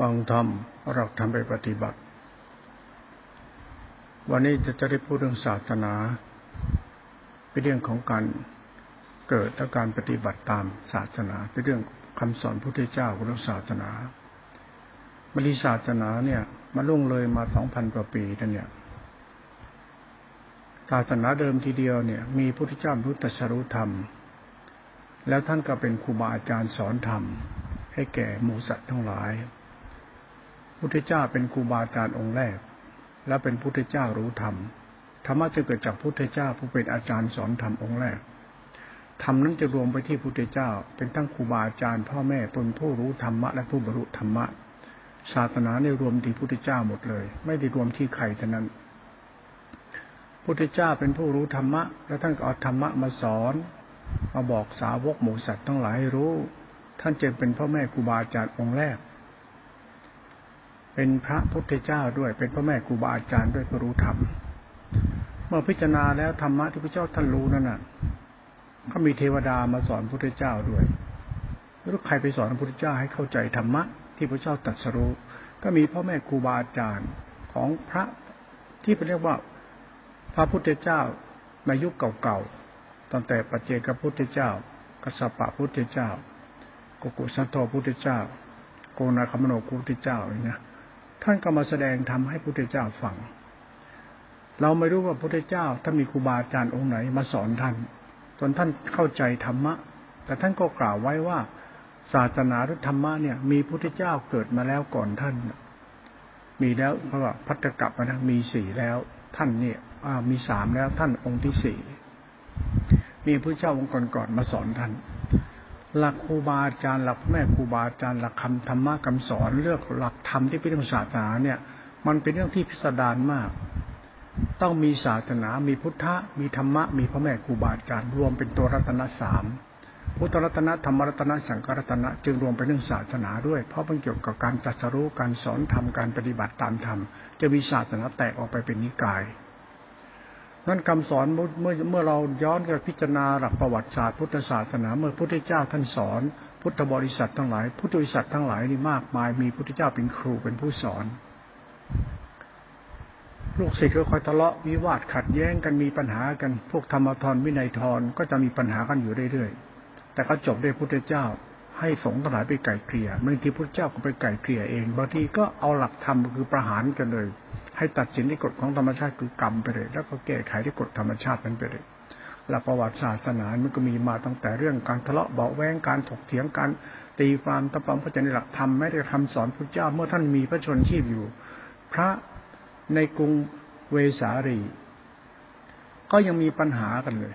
ฟังธรรมเราทำไปปฏิบัติ วันนี้จะจะได้พูดเรื่องศาสนาเป็นเรื่องของการเกิดและการปฏิบัติตามศาสนาเป็นเรื่องคำสอนพระพุทธเจ้าของศาสนาบริศาสนาเนี่ยมาล่วงเลยมาสองพันกว่าปีนั่นเนี่ยศาสนาเดิมทีเดียวเนี่ย มีพระพุทธเจ้าพุทธสรุธรรม แล้วท่านก็เป็นครูบาอาจารย์สอนธรรม ให้แก่หมูสัตว์ทั้งหลาย พุทธเจ้าเป็นครูบาอาจารย์องค์แรก และเป็นพุทธเจ้ารู้ธรรมธรรมะจะเกิดจากพุทธเจ้าผู้เป็นอาจารย์สอนธรรมองค์แรกธรรมนั้นจะรวมไปที่พุทธเจ้า เป็นทั้งครูบาอาจารย์พ่อแม่เป็นผู้รู้ธรรมะและผู้บรรลุธรรมะศาสนาในรวมที่พุทธเจ้าหมดเลย ไม่ได้รวมที่ใครเท่านั้นพุทธเจ้าเป็นผู้รู้ธรรมะ และท่านก็เอาธรรมะมาสอนมาบอกสาวกหมูสัตว์ทั้งหลายให้รู้ ท่านจึงเป็นพ่อแม่ครูบาอาจารย์องค์แรก เป็นพระพุทธเจ้าด้วย เป็นพระแม่ครูบาอาจารย์ด้วยก็รู้ธรรมเมื่อพิจารณาแล้วธรรมะที่พระเจ้าท่านรู้นั่นน่ะก็มีเทวดามาสอนพุทธเจ้าด้วยแล้วใครไปสอนพระพุทธเจ้าให้เข้าใจธรรมะที่พระเจ้าตรัสรู้ ก็มีพ่อแม่ครูบาอาจารย์ของพระที่เรียกว่าพระพุทธเจ้าในยุคเก่าๆตั้งแต่ปัจเจกพุทธเจ้ากสปะพุทธเจ้าโกกุสันโธพุทธเจ้า โกนาคมโนพุทธเจ้าอย่างนี้ ท่านก็มาแสดงทำให้พุทธเจ้าฟัง เราไม่รู้ว่าพุทธเจ้าถ้ามีครูบาอาจารย์องค์ไหนมาสอนท่านจนท่านเข้าใจธรรมะ แต่ท่านก็กล่าวไว้ว่า ศาสนาหรือธรรมะเนี่ย มีพุทธเจ้าเกิดมาแล้วก่อนท่าน มีแล้วเพราะว่าพัฒกับนะมีสี่แล้ว ท่านเนี่ยมีสามแล้วท่านองค์ที่สี่มีพระเจ้าองค์ก่อนๆมาสอนท่าน หลักครูบาอาจารย์หลักแม่ครูบาอาจารย์หลักคำธรรมะคำสอนเรื่องหลักธรรมที่เป็นเรื่องศาสนาเนี่ย มันเป็นเรื่องที่พิสดารมาก ต้องมีศาสนา มีพุทธะ มีธรรมะ มีพระแม่ครูบาอาจารย์รวมเป็นตัวรัตนสามพุทธรัตนะธรรมรัตนะสังฆรัตนะจึงรวมเป็นเรื่องศาสนาด้วย เพราะมันเกี่ยวกับการตรัสรู้การสอนธรรมการปฏิบัติตามธรรมจะมีศาสนาแตกออกไปเป็นนิกาย นั้นคำสอนเมื่อเมื่อเราย้อนกับพิจารณาหลักประวัติศาสตร์พุทธศาสนาเมื่อพุทธเจ้าท่านสอน พุทธบริษัททั้งหลาย พุทธบริษัททั้งหลายนี่มากมาย มีพุทธเจ้าเป็นครูเป็นผู้สอน ลูกศิษย์ก็คอยทะเลาะวิวาทขัดแย้งกันมีปัญหากันพวกธรรมทรวินัยทรก็จะมีปัญหากันอยู่เรื่อยๆ แต่ก็จบด้วยพุทธเจ้าให้สงฆ์ทั้งหลายไปไก่เกลี่ยบางทีพระเจ้าก็ไปไก่เกลี่ยเองบางทีก็เอาหลักธรรมคือประหารกันเลย ให้ตัดสินที่กฎของธรรมชาติคือกรรมไปเลย แล้วก็แก้ไขที่กฎธรรมชาตินั้นไปเลยหลักประวัติศาสนามันก็มีมาตั้งแต่เรื่องการทะเลาะเบาแวงการถกเถียงการตีความตะปอมพระเจ้าในหลักธรรมไม่ได้คำสอนพระเจ้าเมื่อท่านมีพระชนชีพอยู่ พระในกรุงเวสาลี ก็ยังมีปัญหากันเลย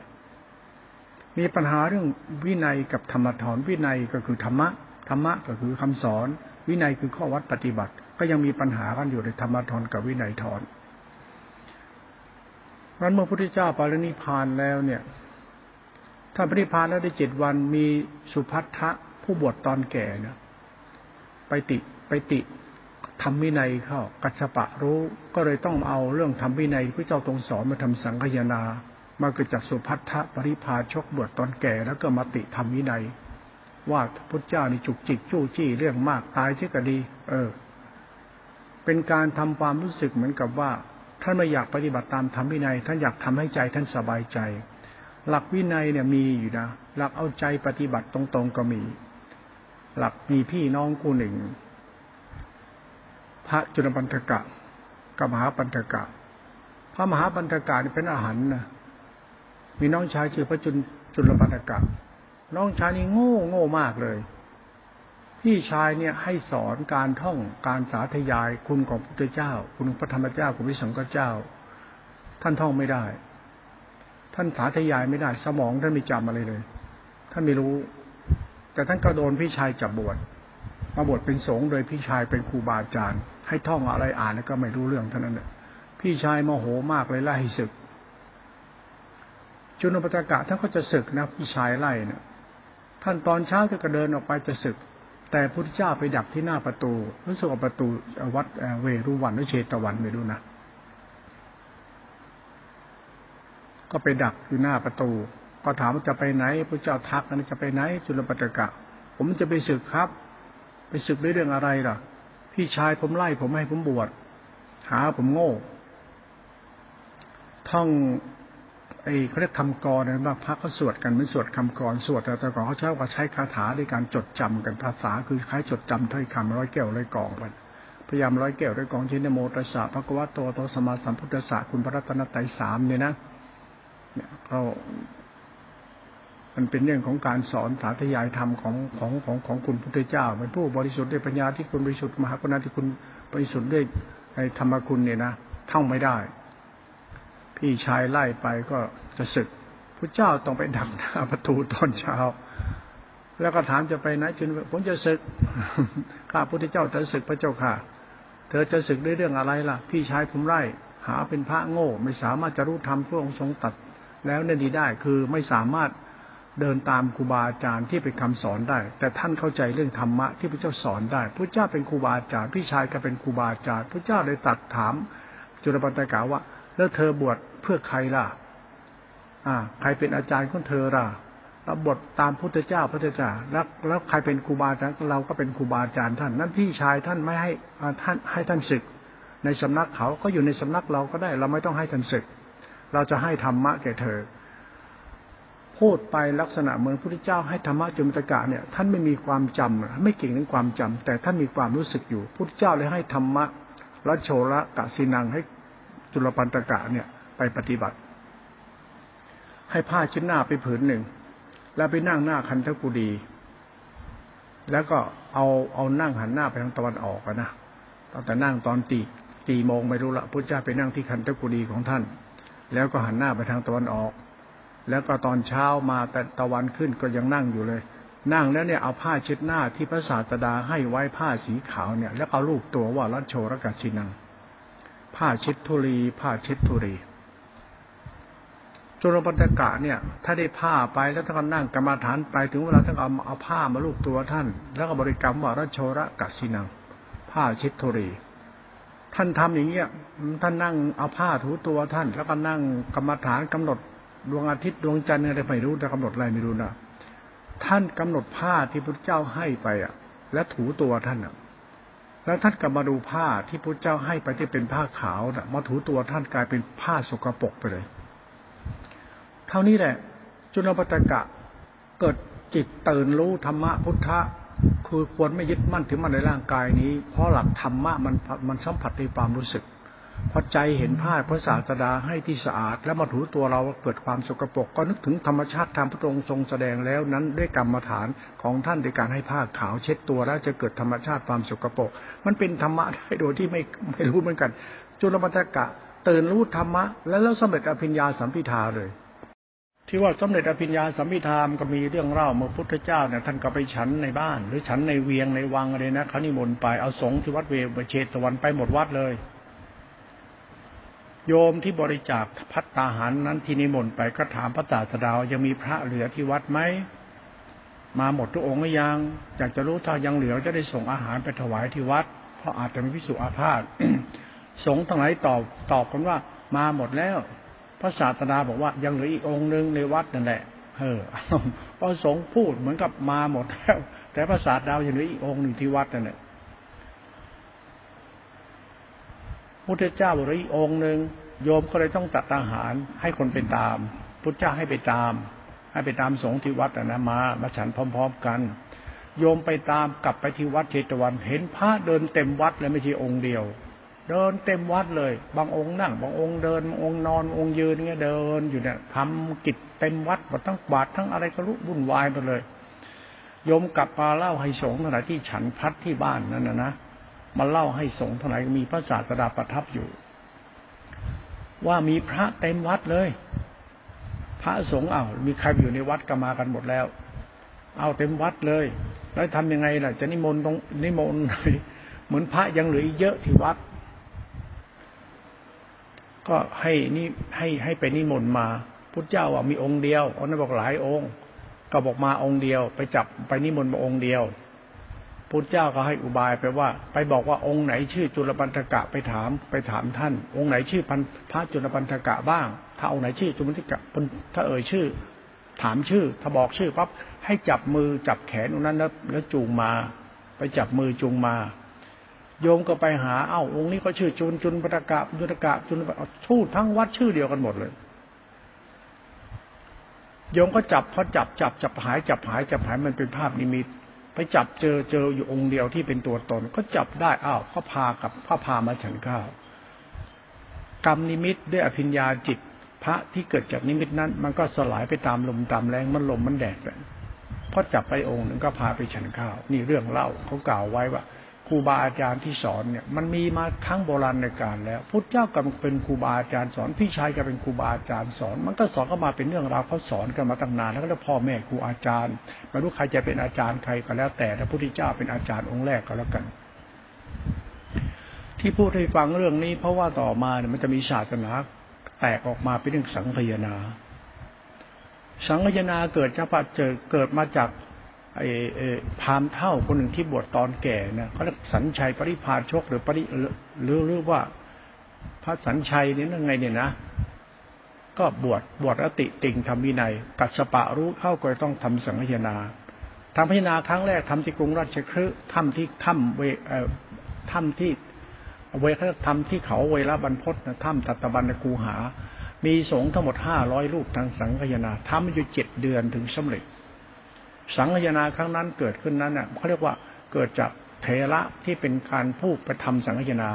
มีปัญหาเรื่องวินัยกับธรรมทรวินัยก็คือธรรมะธรรมะก็คือคำสอน วินัยคือข้อวัดปฏิบัติ ก็ยังมีปัญหากันอยู่ในธรรมทรกับวินัยทรนั้นเมื่อพระพุทธเจ้าปรินิพานแล้วเนี่ยถ้าปรินิพานแล้วได้เจ็ดวันมีสุพัทธะผู้บวชตอนแก่เนี่ยไปติไปติทำวินัยเข้า กัจฉปะรู้ก็เลยต้องเอาเรื่องทำวินัยพระเจ้าตรงสอนมาทำสังฆยนา มาเกิดจากสุพัทธะปริพาชกบวชตอนแก่แล้วก็มาติธรรมวินัย ว่าพระพุทธเจ้านี่จุกจิกจู้จี้เรื่องมากตายเช่ก็ดี เออ เป็นการทำความรู้สึกเหมือนกับว่า ท่านไม่อยากปฏิบัติตามธรรมวินัย ท่านอยากทำให้ใจท่านสบายใจ หลักวินัยเนี่ยมีอยู่นะ หลักเอาใจปฏิบัติตรงๆก็มี หลักมีพี่น้องกูหนึ่ง พระจุลปันธกะกับมหาปันธกะ พระมหาปันธกะนี่เป็นอาหารนะมีน้องชายชื่อพระจุลจุลปันธกะ น้องชายนี่โง่โง่มากเลย พี่ชายเนี่ยให้สอนการท่องการสาธยายคุณของพระพุทธเจ้า คุณพระธรรมเจ้าคุณพระสงฆ์เจ้า ท่านท่องไม่ได้ ท่านสาธยายไม่ได้ สมองท่านไม่จำอะไรเลย ท่านไม่รู้ แต่ท่านก็โดนพี่ชายจับบวชมาบวชเป็นสงฆ์โดยพี่ชายเป็นครูบาอาจารย์ ให้ท่องอะไรอ่านแล้วก็ไม่รู้เรื่องเท่านั้นแหละพี่ชายโมโหมากเลยไล่ให้ศึกจุลปัตกะท่านก็จะศึกนะพี่ชายไล่เนะท่านตอนเช้าก็เดินออกไปจะศึก แต่พุทธเจ้าไปดักที่หน้าประตูรู้สึกว่าประตูวัดเวรุวันหรือเชตวันไม่รู้นะก็ไปดักอยู่หน้าประตู ก็ถามว่าจะไปไหนพระเจ้าทักนะจะไปไหน จุลปัตกะ ผมจะไปศึกครับ ไปศึกด้วยเรื่องอะไรล่ะพพี่ชายผมไล่ผมให้ผมบวชหาผมโง่ท่อง ไอ้เขาเรียกคำกรนะว่าพระเขาสวดกันไม่สวดคำกรสวดแต่แต่ก่อนเขาใช้ว่าใช้คาถาในการจดจำกันภาษา คือคล้ายจดจำถ้อยคำร้อยแก้วร้อยกองกันพยายามร้อยแก้วร้อยกองชินโมตสสะพระกวาโตโตสมาสัมพุทธะคุณพระรัตนตรัยสามเนี่ยนะเนี่ยเขามันเป็นเรื่องของการสอนสาธยายธรรมของของของของคุณพุทธเจ้าเป็นผู้บริสุทธิ์ด้วยปัญญาที่คุณบริสุทธิ์มหากรุณาที่คุณบริสุทธิ์ด้วยธรรมคุณเนี่ยนะท่องไม่ได้ พี่ชายไล่ไปก็จะศึกพระเจ้าต้องไปดักหน้าประตูตอนเช้า แล้วก็ถามจะไปไหนจึงผมจะศึกข้าพุทธเจ้าจะศึกพระเจ้าค่ะ เธอจะศึกด้วยเรื่องอะไรล่ะ พี่ชายผมไล่หาเป็นพระโง่ ไม่สามารถจะรู้ธรรมพระองค์ทรงตัด แล้วเนี่ยดีได้คือไม่สามารถเดินตามครูบาอาจารย์ที่เป็นคำสอนได้ แต่ท่านเข้าใจเรื่องธรรมะที่พระเจ้าสอนได้พระเจ้าเป็นครูบาอาจารย์พี่ชายก็เป็นครูบาอาจารย์พระเจ้าเลยตัดถามจุลปันตกาว่า แล้วเธอบวชเพื่อใครล่ะ อ่า ใครเป็นอาจารย์ของเธอล่ะเราบทตามพุทธเจ้าพระเจ้าแล้วแล้วใครเป็นครูบาอาจารย์เราก็เป็นครูบาอาจารย์ท่าน นั่นพี่ชายท่านไม่ให้ท่านให้ท่านศึก ในสำนักเขาก็อยู่ในสำนักเราก็ได้ เราไม่ต้องให้ท่านศึก เราจะให้ธรรมะแก่เธอ พูดไปลักษณะเหมือนพระพุทธเจ้าให้ธรรมะจุมตกะเนี่ย ท่านไม่มีความจำไม่เก่งเรื่องความจำแต่ท่านมีความรู้สึกอยู่พุทธเจ้าเลยให้ธรรมะรัชโชระกะสินังให้ จุลปันตกะเนี่ยไปปฏิบัติ ให้ผ้าชิ้นหน้าไปผืนหนึ่ง แล้วไปนั่งหน้าคันธกุดี แล้วก็เอาเอานั่งหันหน้าไปทางตะวันออกนะตอนแต่นั่งตอนตีตีโมงไม่รู้ละพุทธเจ้าไปนั่งที่คันธกุดีของท่าน แล้วก็หันหน้าไปทางตะวันออก แล้วก็ตอนเช้ามาแต่ตะวันขึ้นก็ยังนั่งอยู่เลย นั่งแล้วเนี่ยเอาผ้าเช็ดหน้าที่พระศาสดาให้ไว้ผ้าสีขาวเนี่ย แล้วเอารูปตัวว่ารัชโชรกัชินัง ผ้าเช็ดทุรีผ้าเช็ดทุรีจุลปันตกะเนี่ย ถ้าได้ผ้าไปแล้วท่านก็นั่งกรรมาฐานไปถึงเวลาท่านเอาเอาผ้ามาลูบตัวท่าน แล้วก็บริกรรมว่ารัชโชรกัชินัง ผ้าเช็ดทุรีท่านทำอย่างเงี้ยท่านนั่งเอาผ้าถูตัวท่าน แล้วก็นั่งกรรมาฐานกำหนดดวงอาทิตย์ดวงจันทร์อะไรไม่รู้แต่กำหนดอะไรไม่รู้นะท่านกำหนดผ้าที่พระเจ้าให้ไปอะ และถูตัวท่านอะ แล้วท่านกลับมาดูผ้าที่พระเจ้าให้ไปที่เป็นผ้าขาวน่ะมาถูตัวท่านกลายเป็นผ้าสกปรกไปเลย เท่านี้แหละ จุลปตกะเกิดจิตตื่นรู้ธรรมะพุทธะคือควรไม่ยึดมั่นถือมันในร่างกายนี้ เพราะหลักธรรมะมันมันสัมผัสในความรู้สึก พอใจเห็นผ้าพระศาสดาให้ที่สะอาด แล้วมาถูตัวเราเกิดความสกปรกก็นึกถึงธรรมชาติธรรมพระองค์ทรงแสดงแล้วนั้นด้วยกรรมฐานของท่านในการให้ผ้าขาวเช็ดตัวแล้วจะเกิดธรรมชาติความสกปรกมันเป็นธรรมะได้โดยที่ไม่ไม่รู้เหมือนกัน จุลมัตกะตื่นรู้ธรรมะ แล้วแล้วสำเร็จอภิญญาสัมพิทาเลยที่ว่าสำเร็จอภิญญาสัมพิธามก็มีเรื่องเล่าเมื่อพุทธเจ้าเนี่ยท่านก็ไปฉันในบ้าน หรือฉันในเวียงในวังอะไรนะเขานิมนต์ไปเอาสงฆ์ที่วัดเวเชตวันไปหมดวัดเลย โยมที่บริจาคพัตตาหารนั้นที่นิมนต์ไปก็ถามพระตาสดาวยังมีพระเหลือที่วัดไหมมาหมดทุกองค์หรือยังอยากจะรู้ถ้ายังเหลือจะได้ส่งอาหารไปถวายที่วัด เพราะอาจจะมีพิสุอาพาธสงฆ์ทั้งหลายตอบตอบกันว่ามาหมดแล้ว พระศาสดาบอกว่ายังเหลืออีกองค์หนึ่งในวัดนั่นแหละเออพอสงฆ์พูดเหมือนกับมาหมดแล้ว แต่พระศาสดายังเหลืออีกองค์หนึ่งที่วัดนั่นแหละ พุทธเจ้าบริองค์หนึ่งโยมก็เลยต้องจัดอาหารให้คนไปตาม พุทธเจ้าให้ไปตาม ให้ไปตามสงฆ์ที่วัดนะมามาฉันพร้อม ๆกัน โยมไปตามกลับไปที่วัดเทตวัน เห็นพระเดินเต็มวัดเลยไม่ใช่องค์เดียว เดินเต็มวัดเลย บางองค์นั่ง บางองค์เดินบางองค์นอนองค์ยืนเงี้ยเดินอยู่เนี่ยทำกิจเต็มวัดหมดทั้งบาททั้งอะไรก็รู้วุ่นวายไปเลยโยมกลับมาเล่าให้สงฆ์ขณะที่ฉันพัดที่บ้านนั่นนะนะ มาเล่าให้สงฆ์ท่าไหร่มีพระศาสดาประทับอยู่ ว่ามีพระเต็มวัดเลย พระสงฆ์เอา้ามีใครอยู่ในวัดก็มากันหมดแล้ว เอาเต็มวัดเลย แล้วทำยังไงล่ะ จะนิมนต์ตรงนิมนต์เหมือนพระยังเหลือเยอะที่วัด ก็ให้นี่ให้ให้ไปนิมนต์มาพุทธเจ้าว่ามีองค์เดียวอันนั้นบอกหลายองค์ ก็บอกมาองค์เดียว ไปจับไปนิมนต์มาองค์เดียว พุทธเจ้าก็ให้อุบายไปว่า ไปบอกว่าองค์ไหนชื่อจุลปันธกะไปถามไปถามท่าน องค์ไหนชื่อพันพระจุลปันธกะบ้าง ถ้าองค์ไหนชื่อจุลปันธกะถ้าเอ่ยชื่อ ถามชื่อ ถ้าบอกชื่อปั๊บให้จับมือจับแขนองค์นั้นแล้วแล้วจูงมา ไปจับมือจูงมา โยมก็ไปหาเอ้าองค์นี้ก็ชื่อจุนจุนปัตกะจุนกะจุนทูตทั้งวัดชื่อเดียวกันหมดเลยโยมก็จับพอจับจับจับหายจับหายจับหายมันเป็นภาพนิมิต ไปจับเจอเจออยู่องค์เดียวที่เป็นตัวตน ก็จับได้อ้าวก็พากับพระพามาฉันข้าวกรรมนิมิตด้วยอภิญญาจิต พระที่เกิดจากนิมิตนั้น มันก็สลายไปตามลมตามแรงมันลมมันแดดไปพอจับไปองค์หนึ่งก็พาไปฉันข้าว นี่เรื่องเล่าเขากล่าวไว้ว่า ครูบาอาจารย์ที่สอนเนี่ยมันมีมาครั้งโบราณในการแล้วพุทธเจ้าก็เป็นครูบาอาจารย์สอนพี่ชายก็เป็นครูบาอาจารย์สอน มันก็สอนก็มาเป็นเรื่องราวเขาสอนกันมาตั้งนานแล้วก็พ่อแม่ครูอาจารย์ไม่รู้ใครจะเป็นอาจารย์ใครก็แล้ว แต่พระพุทธเจ้าเป็นอาจารย์องค์แรกก็แล้วกัน ที่พูดให้ฟังเรื่องนี้ เพราะว่าต่อมาเนี่ยมันจะมีศาสนาแตกออกมาเป็นเรื่องสังขยนา สังขยนาเกิดจากเจเกิดมาจาก ไอ้พามเท่าคนหนึ่งที่บวชตอนแก่นะเขาเรียกสัญชัยปริพาชกหรือปริหรือหรือว่าพระสัญชัยนี่ยังไงเนี่ยนะก็บวชบวชอติติงทำวินัย กัสปะรู้เข้าก็ต้องทำสังฆนาทำพิจารณาครั้งแรกทำที่กรุงราชคฤห์ถ้ำที่ถ้ำเวถ้ำที่เวเขาทำที่เขาเวลาบรรพตนะถ้ำตัตบันกูหา มีสงฆ์ทั้งหมดห้าร้อยรูปทางสังฆนาทำอยู่เจ็ดเดือนถึงสำเร็จ สังฆยนาครั้งนั้นเกิดขึ้นนั้นเน่ะเขาเรียกว่าเกิดจากเทระที่เป็นการพูดประทำสังฆยนา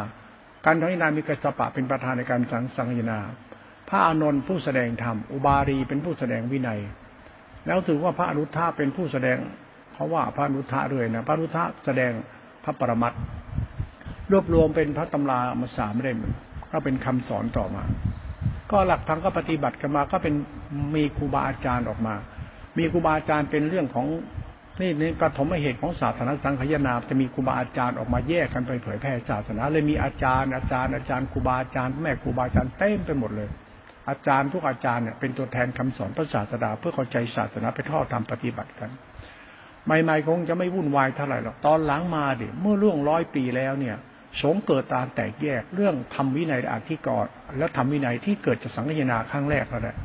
การสังฆยนามีกสปะเป็นประธานในการสังสังฆยนา พระอานนท์ผู้แสดงธรรมอุบารีเป็นผู้แสดงวินัย แล้วถือว่าพระอนุทาเป็นผู้แสดงเขาว่าพระอนุทาด้วยนะพระอนุทาแสดงพระปรมัตรวบรวมเป็นพระตำรามาสามเล่มก็เป็นคำสอนต่อมา ก็หลักทางก็ปฏิบัติกันมาก็เป็นมีครูบาอาจารย์ออกมา มีครูบาอาจารย์เป็นเรื่องของนี่นี่กระถมเหตุของศาสนาสังขยาจะมีครูบาอาจารย์ออกมาแยกกันไปเผยแพร่ศาสนาเลยมีอาจารย์อาจารย์อาจารย์ครูบาอาจารย์แม่ครูบาอาจารย์เต็มไปหมดเลย อาจารย์ทุกอาจารย์เนี่ยเป็นตัวแทนคำสอนพระศาสดาเพื่อเข้าใจศาสนาไปทอดทำปฏิบัติกันใหม่ๆคงจะไม่วุ่นวายเท่าไหร่หรอกตอนหลังมาดิเมื่อล่วงร้อยปีแล้วเนี่ยสงเกิดตามแตกแยกเรื่องทำวินัยอาธิกรและทำวินัยที่เกิดจากสังฆนาครั้งแรกแล้วแหละ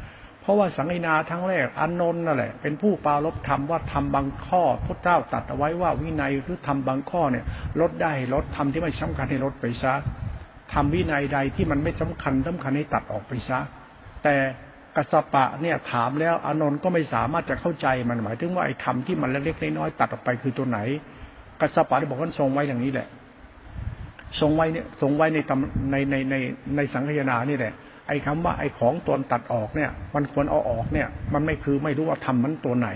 เพราะว่าสังฆนาทั้งแรกอนนท์นั่นแหละ เป็นผู้ปาลบธรรมว่าทำบางข้อพระเจ้าตัดเอาไว้ว่าวินัยหรือทำบางข้อเนี่ย ลดได้ลดทำที่ไม่สำคัญให้ลดไปซะทำวินัยใดที่มันไม่สำคัญสำคัญให้ตัดออกไปซะแต่กัสปะเนี่ยถามแล้วอนนท์ก็ไม่สามารถจะเข้าใจมันหมายถึงว่าไอ้ธรรมที่มันเล็กๆน้อยๆตัดออกไปคือตัวไหนกัสปะได้บอกว่าทรงไว้อย่างนี้แหละทรงไว้เนี่ยทรงไว้ในในในในในสังฆนานี่แหละ ไอ้คำว่าไอ้ของตนตัดออกเนี่ย มันควรเอาออกเนี่ย มันไม่คือไม่รู้ว่าทำมันตัวไหน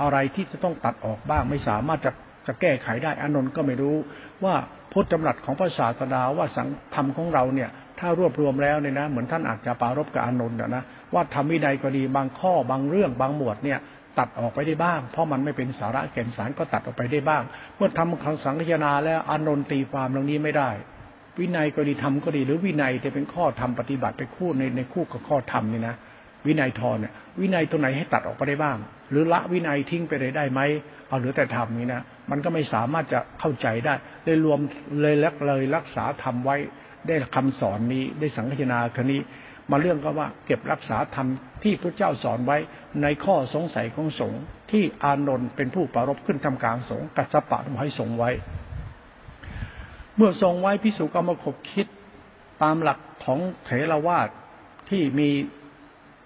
อะไรที่จะต้องตัดออกบ้าง ไม่สามารถจะจะแก้ไขได้อนนท์ก็ไม่รู้ ว่าพุทธจำรัสของพระศาสดาว่าสังธรรมของเราเนี่ย ถ้ารวบรวมแล้วเนี่ยนะ เหมือนท่านอาจจะปารบกับอนนท์นะว่าทำวินัยก็ดีบางข้อบางเรื่องบางหมวดเนี่ยตัดออกไปได้บ้าง เพราะมันไม่เป็นสาระแก่นสารก็ตัดออกไปได้บ้าง เมื่อทำคำสังฆนาแล้วอนนท์ตีความตรงนี้ไม่ได้ วินัยก็ดีธรรมก็ดี หรือวินัยจะเป็นข้อธรรมปฏิบัติไปคู่ในในคู่กับข้อธรรมนี่นะวินัยทอนเนี่ยวินัยตัวไหนให้ตัดออกไปได้บ้าง หรือละวินัยทิ้งไปเลยได้ไหมเอาเหลือแต่ธรรมนี่นะมันก็ไม่สามารถจะเข้าใจได้เลยรวมเลยลักเลยรักษาธรรมไว้ได้คำสอนนี้ได้สังฆนาคนี้ มาเรื่องก็ว่าเก็บรักษาธรรมที่พระเจ้าสอนไว้ในข้อสงสัยของสงฆ์ที่อานนท์เป็นผู้ปรารบขึ้นทำกลางสงฆ์กัสปะทำให้สงไว้ เมื่อทรงไว้พิสุก็มาขบคิดตามหลักของเถรวาทที่มี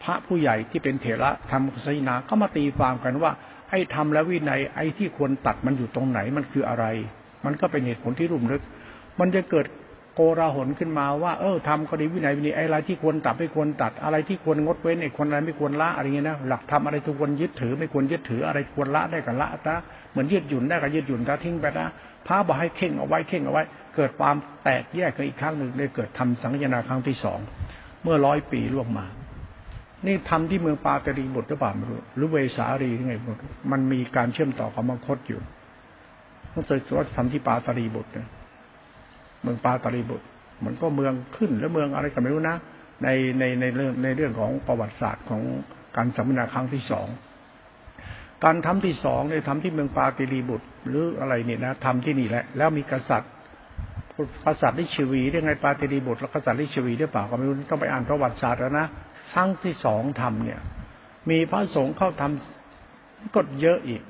พระผู้ใหญ่ที่เป็นเถระทำศาสนาก็มาตีความกันว่าไอ้ทำแล้ววินัยไอ้ที่ควรตัดมันอยู่ตรงไหนมันคืออะไร มันก็เป็นเหตุผลที่รุ่มลึก มันจะเกิดโกราหนขึ้นมาว่าเออทำก็ดีวินัยวินัยอะไรที่ควรตัดไม่ควรตัดอะไรที่ควรงดเว้นไอ้คนอะไรไม่ควรละอะไรเงี้ยนะหลักทำอะไรทุกคนยึดถือ ไม่ควรยึดถืออะไรควรละได้กับละนะเหมือนยืดหยุ่นได้กับยืดหยุ่นถ้าทิ้งไปนะ พระบอกให้เข่งเอาไว้เข่งเอาไว้ เกิดความแตกแยกกันอีกครั้งหนึ่งเลยเกิดทำสังฆนาครั้งที่สองเมื่อร้อยปีล่วงมา นี่ทำที่เมืองปาตรีบุตรหรือเปล่าไม่รู้หรือเวสารียังไงมันมีการเชื่อมต่อกับมังคตอยู่ต้องเสิร์ชว่าทำที่ปาตรีบุตรเมืองปาตรีบุตรมันก็เมืองขึ้นแล้วเมืองอะไรกันไม่รู้นะในในในเรื่องในเรื่องของประวัติศาสตร์ของการสัมมนาครั้งที่สอง การทำที่สองเนี่ยทำที่เมืองปาติลีบุตร หรืออะไรเนี่ยนะทำที่นี่แหละ แล้วมีกษัตริย์กษัตริย์ลิชวีได้ไงปาติลีบุตรแล้วกษัตริย์ลิชวีหรือเปล่าก็ไม่รู้ต้องไปอ่านประวัติศาสตร์แล้วนะครั้งที่สองทำเนี่ย มีพระสงฆ์เข้าทำก็เยอะอีก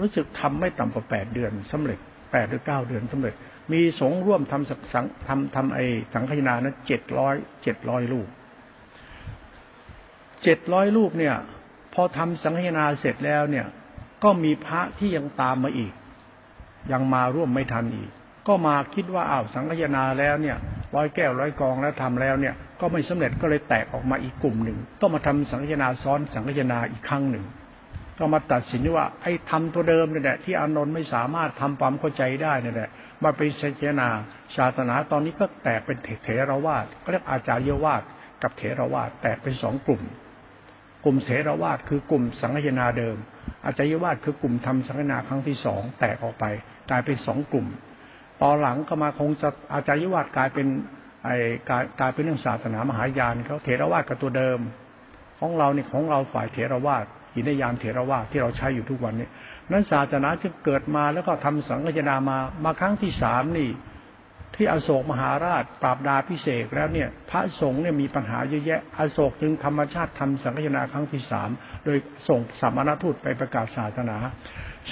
รู้สึกทำไม่ต่ำกว่าแปดเดือนสำเร็จแปดหรือเก้าเดือนสำเร็จ มีสงฆ์ร่วมทำสังทำทำไอสังฆนานะเจ็ดร้อยเจ็ดร้อยลูกเจ็ดร้อยลูกเนี่ย พอทำสังฆนาเสร็จแล้วเนี่ย ก็มีพระที่ยังตามมาอีก ยังมาร่วมไม่ทันอีก ก็มาคิดว่าอ้าวสังฆนาแล้วเนี่ยร้อยแก้วร้อยกองแล้วทำแล้วเนี่ย ก็ไม่สำเร็จก็เลยแตกออกมาอีกกลุ่มหนึ่งต้องมาทำสังฆนาซ้อนสังฆนาอีกครั้งหนึ่ง ก็มาตัดสินว่าไอ้ทำตัวเดิมนี่แหละที่อานนท์ไม่สามารถทำความเข้าใจได้นี่แหละมาเป็นสังฆนาศาสนาตอนนี้ก็แตกเป็นเถรวาทก็เรียกอาจารยวาทกับเถรวาทแตกเป็นสองกลุ่ม กลุ่มเถรวาทคือกลุ่มสังฆนาเดิมอาจายวาทคือกลุ่มทำสังฆนาครั้งที่สองแตกออกไป กลายเป็นสองกลุ่มตอนหลังก็มาคงจะอาจายวาทกลายเป็นไอ้กลายกลายเป็นเรื่องศาสนามหายานเขาเถรวาทกับตัวเดิม ของเราเนี่ยของเราฝ่ายเถรวาทหินยานเถรวาทที่เราใช้อยู่ทุกวันนี้นั้นศาสนาที่เกิดมาแล้วก็ทำสังฆนามามาครั้งที่สามนี่ ที่อโศกมหาราชปราบดาพิเศษแล้วเนี่ยพระสงฆ์เนี่ยมีปัญหาเยอะแยะ อโศกจึงธรรมชาติทำสังฆนาครั้งที่สามโดยส่งสามณทูตไปประกาศศาสนา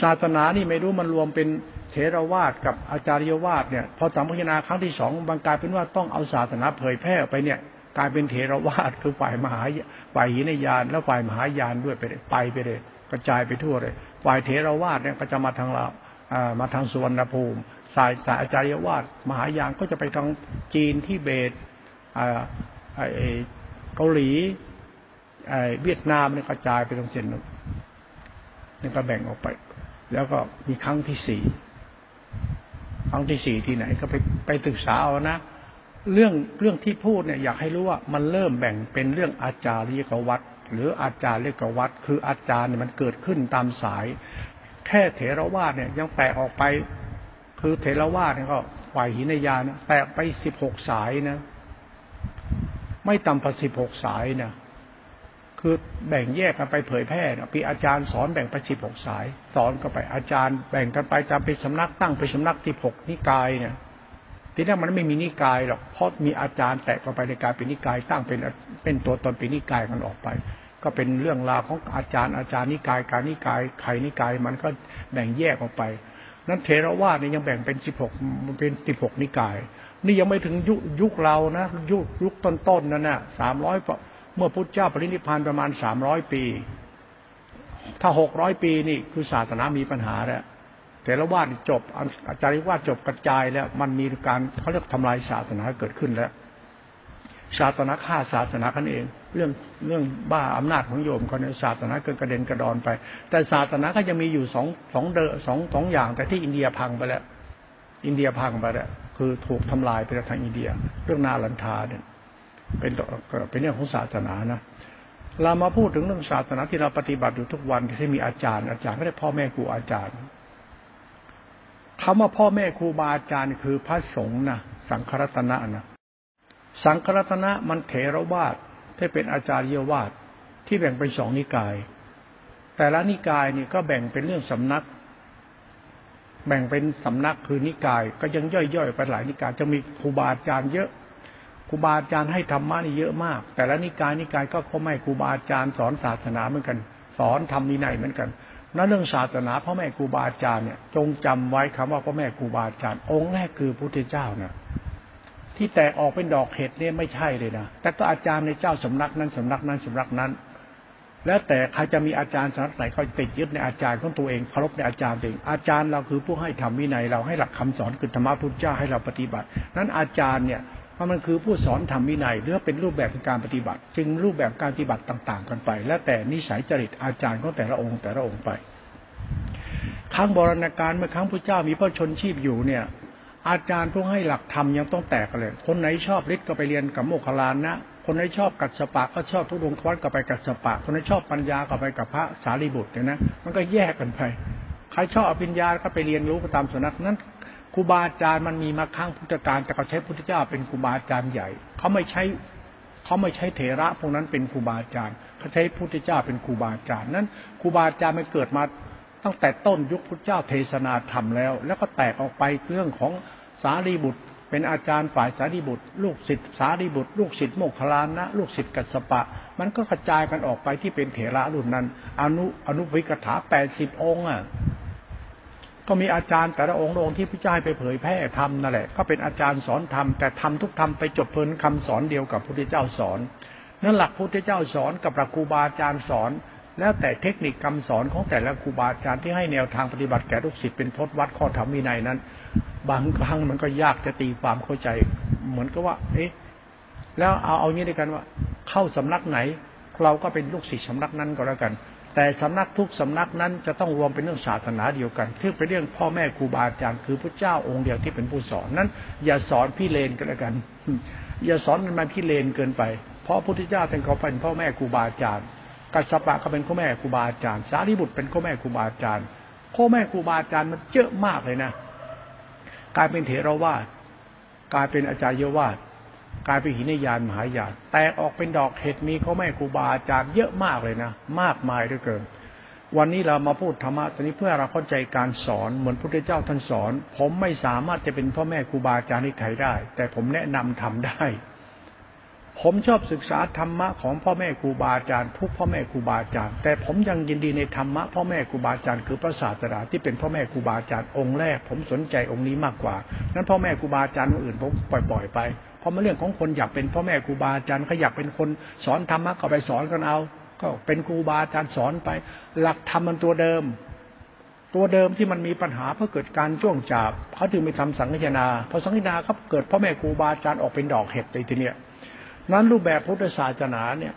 ศาสนานี่ไม่รู้มันรวมเป็นเทรวาสกับอาจารยวาสเนี่ยพอสังฆนาครั้งที่สองบางกลายเป็นว่าต้องเอาศาสนาเผยแพร่ไปเนี่ยกลายเป็นเทรวาสคือฝ่ายมหาฝ่ายหินยานแล้วฝ่ายมหายานด้วยไปไปไปเลยกระจายไปทั่วเลย ฝ่ายเทรวาสเนี่ยก็จะมาทางเรามาทางสุวรรณภูมิ สายสายอาจายวาสมหายานก็จะไปทางจีนที่เบตเกาหลีเวียดนามเนี่ยกระจายไปตรงเส้นนู้นนี่ก็แบ่งออกไป แล้วก็มีครั้งที่สี่ครั้งที่สี่ที่ไหนก็ไปไปศึกษาเอานะเรื่องเรื่องที่พูดเนี่ยอยากให้รู้ว่ามันเริ่มแบ่งเป็นเรื่องอาจาริยกวัตหรืออาจารย์เรียกวัดคืออาจารย์เนี่ยมันเกิดขึ้นตามสาย แค่เถรวาทเนี่ยยังแตกออกไป คือเถรวาทเนี่ยก็ฝ่ายหินยานแตกไปสิบหกสายนะ ไม่ต่ำกว่าสิบหกสายนะคือแบ่งแยกกันไปเผยแพร่นะปีอาจารย์สอนแบ่งไปสิบหกสาย สอนกันไปอาจารย์ แบ่งกันไปตามเป็นสำนักตั้งเป็นสำนักที่หกนิกายเนี่ยทีนี้มันไม่มีนิกายหรอกเพราะมีอาจารย์แตกกันไปในกายเป็นนิกายตั้งเป็นเป็นตัวตนเป็นนิกายกันออกไป ก็เป็นเรื่องราวของอาจารย์อาจารย์นิกายการนิกายใครนิกายมันก็แบ่งแยกออกไป นั้นเทรวาสเนี่ยยังแบ่งเป็นสิบหกเป็นสิบหกนิกาย นี่ยังไม่ถึงยุยุคเรานะยุคยุคต้นๆนั่นน่ะสามร้อยเมื่อพุทธเจ้าปรินิพานประมาณสามร้อยปี ถ้าหกร้อยปีนี่คือศาสนามีปัญหาแล้วเถรวาทจบอาจารย์ว่าจบกระจายแล้ว มันมีการเขาเรียกทำลายศาสนาเกิดขึ้นแล้ว ศาสนาฆ่าศาสนากันเอง เรื่องเรื่องบ้าอำนาจของโยมเขาเนี่ยศาสนาเกิดกระเด็นกระดอนไป แต่ศาสนาก็ยังมีอยู่สองสองเดอสองสองอย่าง แต่ที่อินเดียพังไปแล้ว อินเดียพังไปแล้วคือถูกทำลายไปทางอินเดีย เรื่องนาลันทาเนี่ยเป็นเป็นเรื่องของศาสนานะเรามาพูดถึงเรื่องศาสนาที่เราปฏิบัติอยู่ทุกวันที่มีอาจารย์ อาจารย์ไม่ได้พ่อแม่ครูอาจารย์คำว่าพ่อแม่ครูบาอาจารย์คือพระสงฆ์นะสังฆรัตนะนะ สังฆรัตนะมันเถรวาทที่เป็นอาจารย์เยวาทที่แบ่งเป็นสองนิกาย แต่ละนิกายนี่ก็แบ่งเป็นเรื่องสำนัก แบ่งเป็นสำนักคือนิกาย ก็ยังย่อยๆไปหลายนิกายจะมีครูบาอาจารย์เยอะครูบาอาจารย์ให้ธรรมะนี่เยอะมาก แต่ละนิกายนิกายก็พ่อแม่ครูบาอาจารย์สอนศาสนาเหมือนกัน สอนทำนินัยเหมือนกันนั่นเรื่องศาสนาพ่อแม่ครูบาอาจารย์เนี่ยจงจำไว้คำว่าพ่อแม่ครูบาอาจารย์ องค์แรกคือพุทธเจ้านะ ที่แตกออกเป็นดอกเห็ดเนี่ยไม่ใช่เลยนะ แต่ก็อาจารย์ในเจ้าสำนักนั้นสำนักนั้นสำนักนั้น แล้วแต่ใครจะมีอาจารย์สำนักไหนก็ติดยึดในอาจารย์ของตัวเองเคารพในอาจารย์เอง อาจารย์เราคือผู้ให้ทำวินัยเราให้หลักคำสอนคือธรรมะพุทธเจ้าให้เราปฏิบัติ นั้นอาจารย์เนี่ยเพราะมันคือผู้สอนทำวินัยหรือเป็นรูปแบบการปฏิบัติ จึงรูปแบบการปฏิบัติต่าง ๆ กันไป แล้วแต่นิสัยจริตอาจารย์ของแต่ละองค์แต่ละองค์ไปครั้งบราณกาลเมื่อครั้งพระเจ้ามีพระชนชีพอยู่เนี่ย อาจารย์พวกให้หลักธรรมยังต้องแตกเลย คนไหนชอบฤทธิ์ก็ไปเรียนกับโมคคลานะ คนไหนชอบกัดสปะก็ชอบทุดงควัตก็ไปกัดสปะ คนไหนชอบปัญญาก็ไปกับพระสารีบุตรเนี่ยนะ มันก็แยกกันไป ใครชอบอภิญญาก็ไปเรียนรู้ตามสนักนั้นครูบาอาจารย์มันมีมาข้างพุทธการแต่เขาใช้พุทธเจ้าเป็นครูบาอาจารย์ใหญ่ เขาไม่ใช้เขาไม่ใช้เถระพวกนั้นเป็นครูบาอาจารย์เขาใช้พุทธเจ้าเป็นครูบาอาจารย์นั้นครูบาอาจารย์มันเกิดมา ตั้งแต่ต้นยุคพุทธเจ้าเทศนาธรรมแล้ว แล้วก็แตกออกไปเรื่องของสารีบุตร เป็นอาจารย์ฝ่ายสารีบุตร ลูกศิษย์สารีบุตร ลูกศิษย์โมคคลานะ ลูกศิษย์กัสปะ มันก็กระจายกันออกไปที่เป็นเถระรุ่นนั้น อนุอนุวิกถาแปดสิบองค์อะก็มีอาจารย์แต่ละองค์องค์ที่พระเจ้าให้ไปเผยแพร่ธรรมนั่นแหละก็เป็นอาจารย์สอนธรรมแต่ทำทุกธรรมไปจบเพลินคำสอนเดียวกับพระพุทธเจ้าสอนนั่นหลักพุทธเจ้าสอนกับหลักครูบาอาจารย์สอน แล้วแต่เทคนิคคำสอนของแต่ละครูบาอาจารย์ที่ให้แนวทางปฏิบัติแก่ลูกศิษย์เป็นทศวัดข้อธรรมวินัยนั้น บางครั้งมันก็ยากจะตีความเข้าใจ เหมือนกับว่า เอ๊ะแล้วเอาเอางี้ด้วยกันว่า เข้าสำนักไหน เราก็เป็นลูกศิษย์สำนักนั้นก็แล้วกัน แต่สำนักทุกสำนักนั้นจะต้องรวมเป็นเรื่องศาสนาเดียวกันที่เป็นเรื่องพ่อแม่ครูบาอาจารย์คือพระเจ้าองค์เดียวที่เป็นผู้สอนนั้น อย่าสอนพี่เลนกันแล้วกัน อย่าสอนมันมาพี่เลนเกินไป เพราะพระพุทธเจ้าเป็นเขาเป็นพ่อแม่ครูบาอาจารย์ กัสปะเขาเป็นพ่อแม่ครูบาอาจารย์ สารีบุตรเป็นพ่อแม่ครูบาอาจารย์พ่อแม่ครูบาอาจารย์มันเยอะมากเลยนะกลายเป็นเถรวาทกลายเป็นอาจารย์เยวาทกลายเป็นหินยานมหายานแตกออกเป็นดอกเห็ดมีพ่อแม่ครูบาอาจารย์เยอะมากเลยนะมากมายด้วยเกินวันนี้เรามาพูดธรรมะตอนนี้เพื่อเราเข้าใจการสอนเหมือนพระพุทธเจ้าท่านสอน ผมไม่สามารถจะเป็นพ่อแม่ครูบาอาจารย์ที่ไทยได้ แต่ผมแนะนำทำได้ ผมชอบศึกษาธรรมะของพ่อแม่ครูบาอาจารย์ทุกพ่อแม่ครูบาอาจารย์ แต่ผมยังยินดีในธรรมะพ่อแม่ครูบาอาจารย์คือพระศาสดาที่เป็นพ่อแม่ครูบาอาจารย์องค์แรก ผมสนใจองค์นี้มากกว่านั้นพ่อแม่ครูบาอาจารย์อื่นผมปล่อยๆไปเพราะมันเรื่องของคนอยากเป็นพ่อแม่ครูบาอาจารย์เขาอยากเป็นคนสอนธรรมะก็ไปสอนกันเอา ก็เป็นครูบาอาจารย์สอนไป หลักธรรมมันตัวเดิม ตัวเดิมที่มันมีปัญหาเพราะเกิดการจ้วงจับเขาจึงไปทำสังฆนาพอสังฆนาเขาเกิดพ่อแม่ครูบาอาจารย์ออกเป็นดอกเห็ดในทีเนี้ย นั้นรูปแบบพุทธศาสนาเนี่ย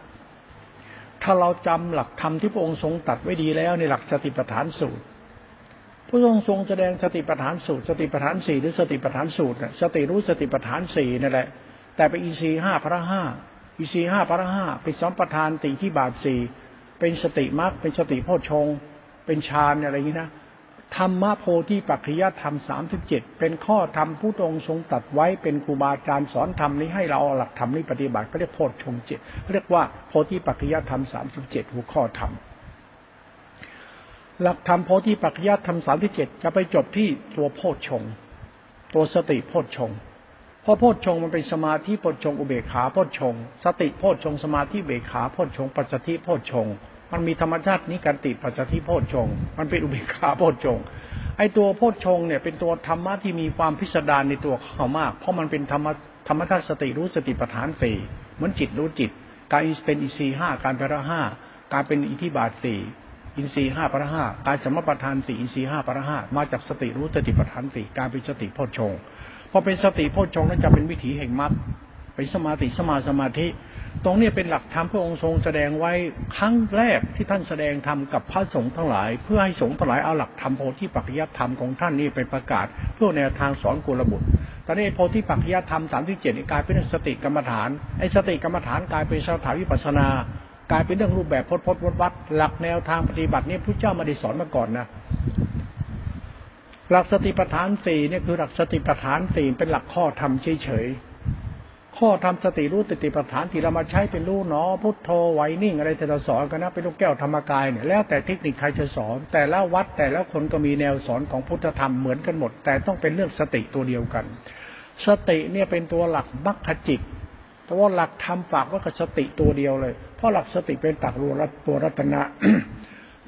ถ้าเราจำหลักธรรมที่พระองค์ทรงตัดไว้ดีแล้วในหลักสติปัฏฐานสูตร พระองค์ทรงแสดงสติปัฏฐานสูตร สติปัฏฐานสี่หรือสติปัฏฐานสูตรสติรู้สติปัฏฐานสี่นั่นแหละ แต่ไปอีซีห้าพระห้าอีซีห้าพระห้าเป็นสองประธานติที่บาทสี่เป็นสติมรรคเป็นสติโพชงเป็นฌานอะไรอย่างนี้นะ ธรรมโพธิปัจจยธรรมสามสิบเจ็ดเป็นข้อธรรมผู้ตรงทรงตัดไว้เป็นครูบาอาจารย์สอนธรรมนี้ให้เราหลักธรรมนี้ปฏิบัติก็เรียกโพชงเจ็ดเรียกว่าโพธิปัจจยธรรมสามสิบเจ็ดหัวข้อธรรมหลักธรรมโพธิปัจจยธรรมสามสิบเจ็ดจะไปจบที่ตัวโพชงตัวสติโพชงพราะโพชฌงมันเป็นสมาธิโพชฌงอุเบกขาโพชฌงสติโพชฌงสมาธิเบกขาโพชฌงปัจจิโพชฌง มันมีธรรมชาตินี้การติปัจจิโพชฌงมันเป็นอุเบกขาโพชฌงไอตัวโพชฌงเนี่ยเป็นตัวธรรมะที่มีความพิสดารในตัวเขามาก เพราะมันเป็นธรรมธรรมชาติสติรู้สติปัฏฐานสี่เหมือนจิตรู้จิต การเป็นอินทรีห้าการเป็นห้าการเป็นอิทธิบาทสี่อินทรีห้าพระห้าการสมปทานสี่อินทรีห้าพระห้ามาจากสติรู้สติปัฏฐานสี่การเป็นสติโพชฌงพอเป็นสติโพชฌงนั้นจะเป็นวิถีแห่งมรรคเป็นสมาติสมาสมาธิ ตรงนี้เป็นหลักธรรมพระองค์ทรงแสดงไว้ครั้งแรกที่ท่านแสดงธรรมกับพระสงฆ์ทั้งหลาย เพื่อให้สงฆ์ทั้งหลายเอาหลักธรรมโพธิปัจจยธรรมของท่านนี้ไปประกาศ เพื่อแนวทางสอนกุลบุตรตอนนี้โพธิปัจจยธรรมสามที่เจ็ดกลายเป็นสติกรรมฐานไอ้สติกรรมฐานกลายเป็นสถาวิปัสนากลายเป็นเรื่องรูปแบบพจน์พจน์วัดหลักแนวทางปฏิบัตินี้พระเจ้ามาได้สอนมาก่อนนะหลักสติปัฏฐานสี่เนี่ยคือหลักสติปัฏฐานสี่เป็นหลักข้อธรรมเฉย ข้อธรรมสติรู้สติปัฏฐานที่เรามาใช้เป็นรู้หนอพุทโธไวนิ่งอะไรที่เราสอนกันนะเป็นลูกแก้วธรรมกายเนี่ยแล้วแต่เทคนิคใครจะสอน แต่ละวัดแต่ละคนก็มีแนวสอนของพุทธธรรมเหมือนกันหมด แต่ต้องเป็นเรื่องสติตัวเดียวกัน สติเนี่ยเป็นตัวหลักมรรคจิตแต่ว่าหลักธรรมฝากว่ากับสติตัวเดียวเลย เพราะหลักสติเป็นตักรวรัตัวรัตนะ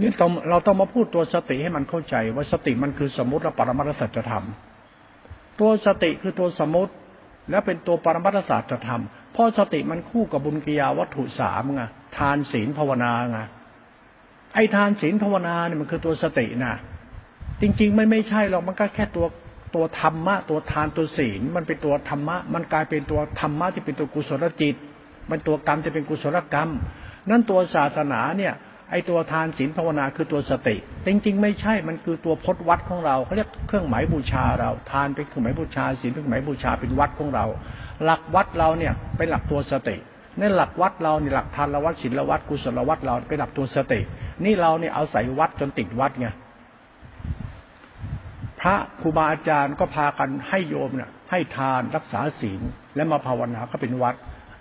นี่ต้องเราต้องมาพูดตัวสติให้มันเข้าใจ ว่าสติมันคือสมมติและปรมัตสัจธรรม ตัวสติคือตัวสมมติ และเป็นตัวปรมัตศาสัจธรรมเพราะสติมันคู่กับบุญกิยาวัตถุสามไงทานศีลภาวนาไงไอ้ทานศีลภาวนาเนี่ยมันคือตัวสตินะจริง ๆ ไม่ไม่ใช่หรอกมันก็แค่ตัวตัวธรรมะ ตัวทานตัวศีล มันเป็นตัวธรรมะ มันกลายเป็นตัวธรรมะที่เป็นตัวกุศลจิต มันตัวกรรมที่เป็นกุศลกรรม นั่นตัวศาสนาเนี่ย ไอตัวทานศีลภาวนาคือตัวสติจริงๆ ไม่ใช่มันคือตัวพจนวัดของเราเขาเรียกเครื่องหมายบูชาเรา ทานเป็นเครื่องหมายบูชาศีลเป็นเครื่องหมายบูชาเป็นวัดของเรา หลักวัดเราเนี่ยเป็นหลักตัวสติในหลักวัดเราเนี่หลักทานละวัดศีลละวัดกุศลวัดเราเป็นหลักตัวสติ นี่เราเนี่ยเอาใส่วัดจนติดวัดไงพระครูบาอาจารย์ก็พากันให้โยมเนี่ยให้ทานรักษาศีลและมาภาวนาก็เป็นวัด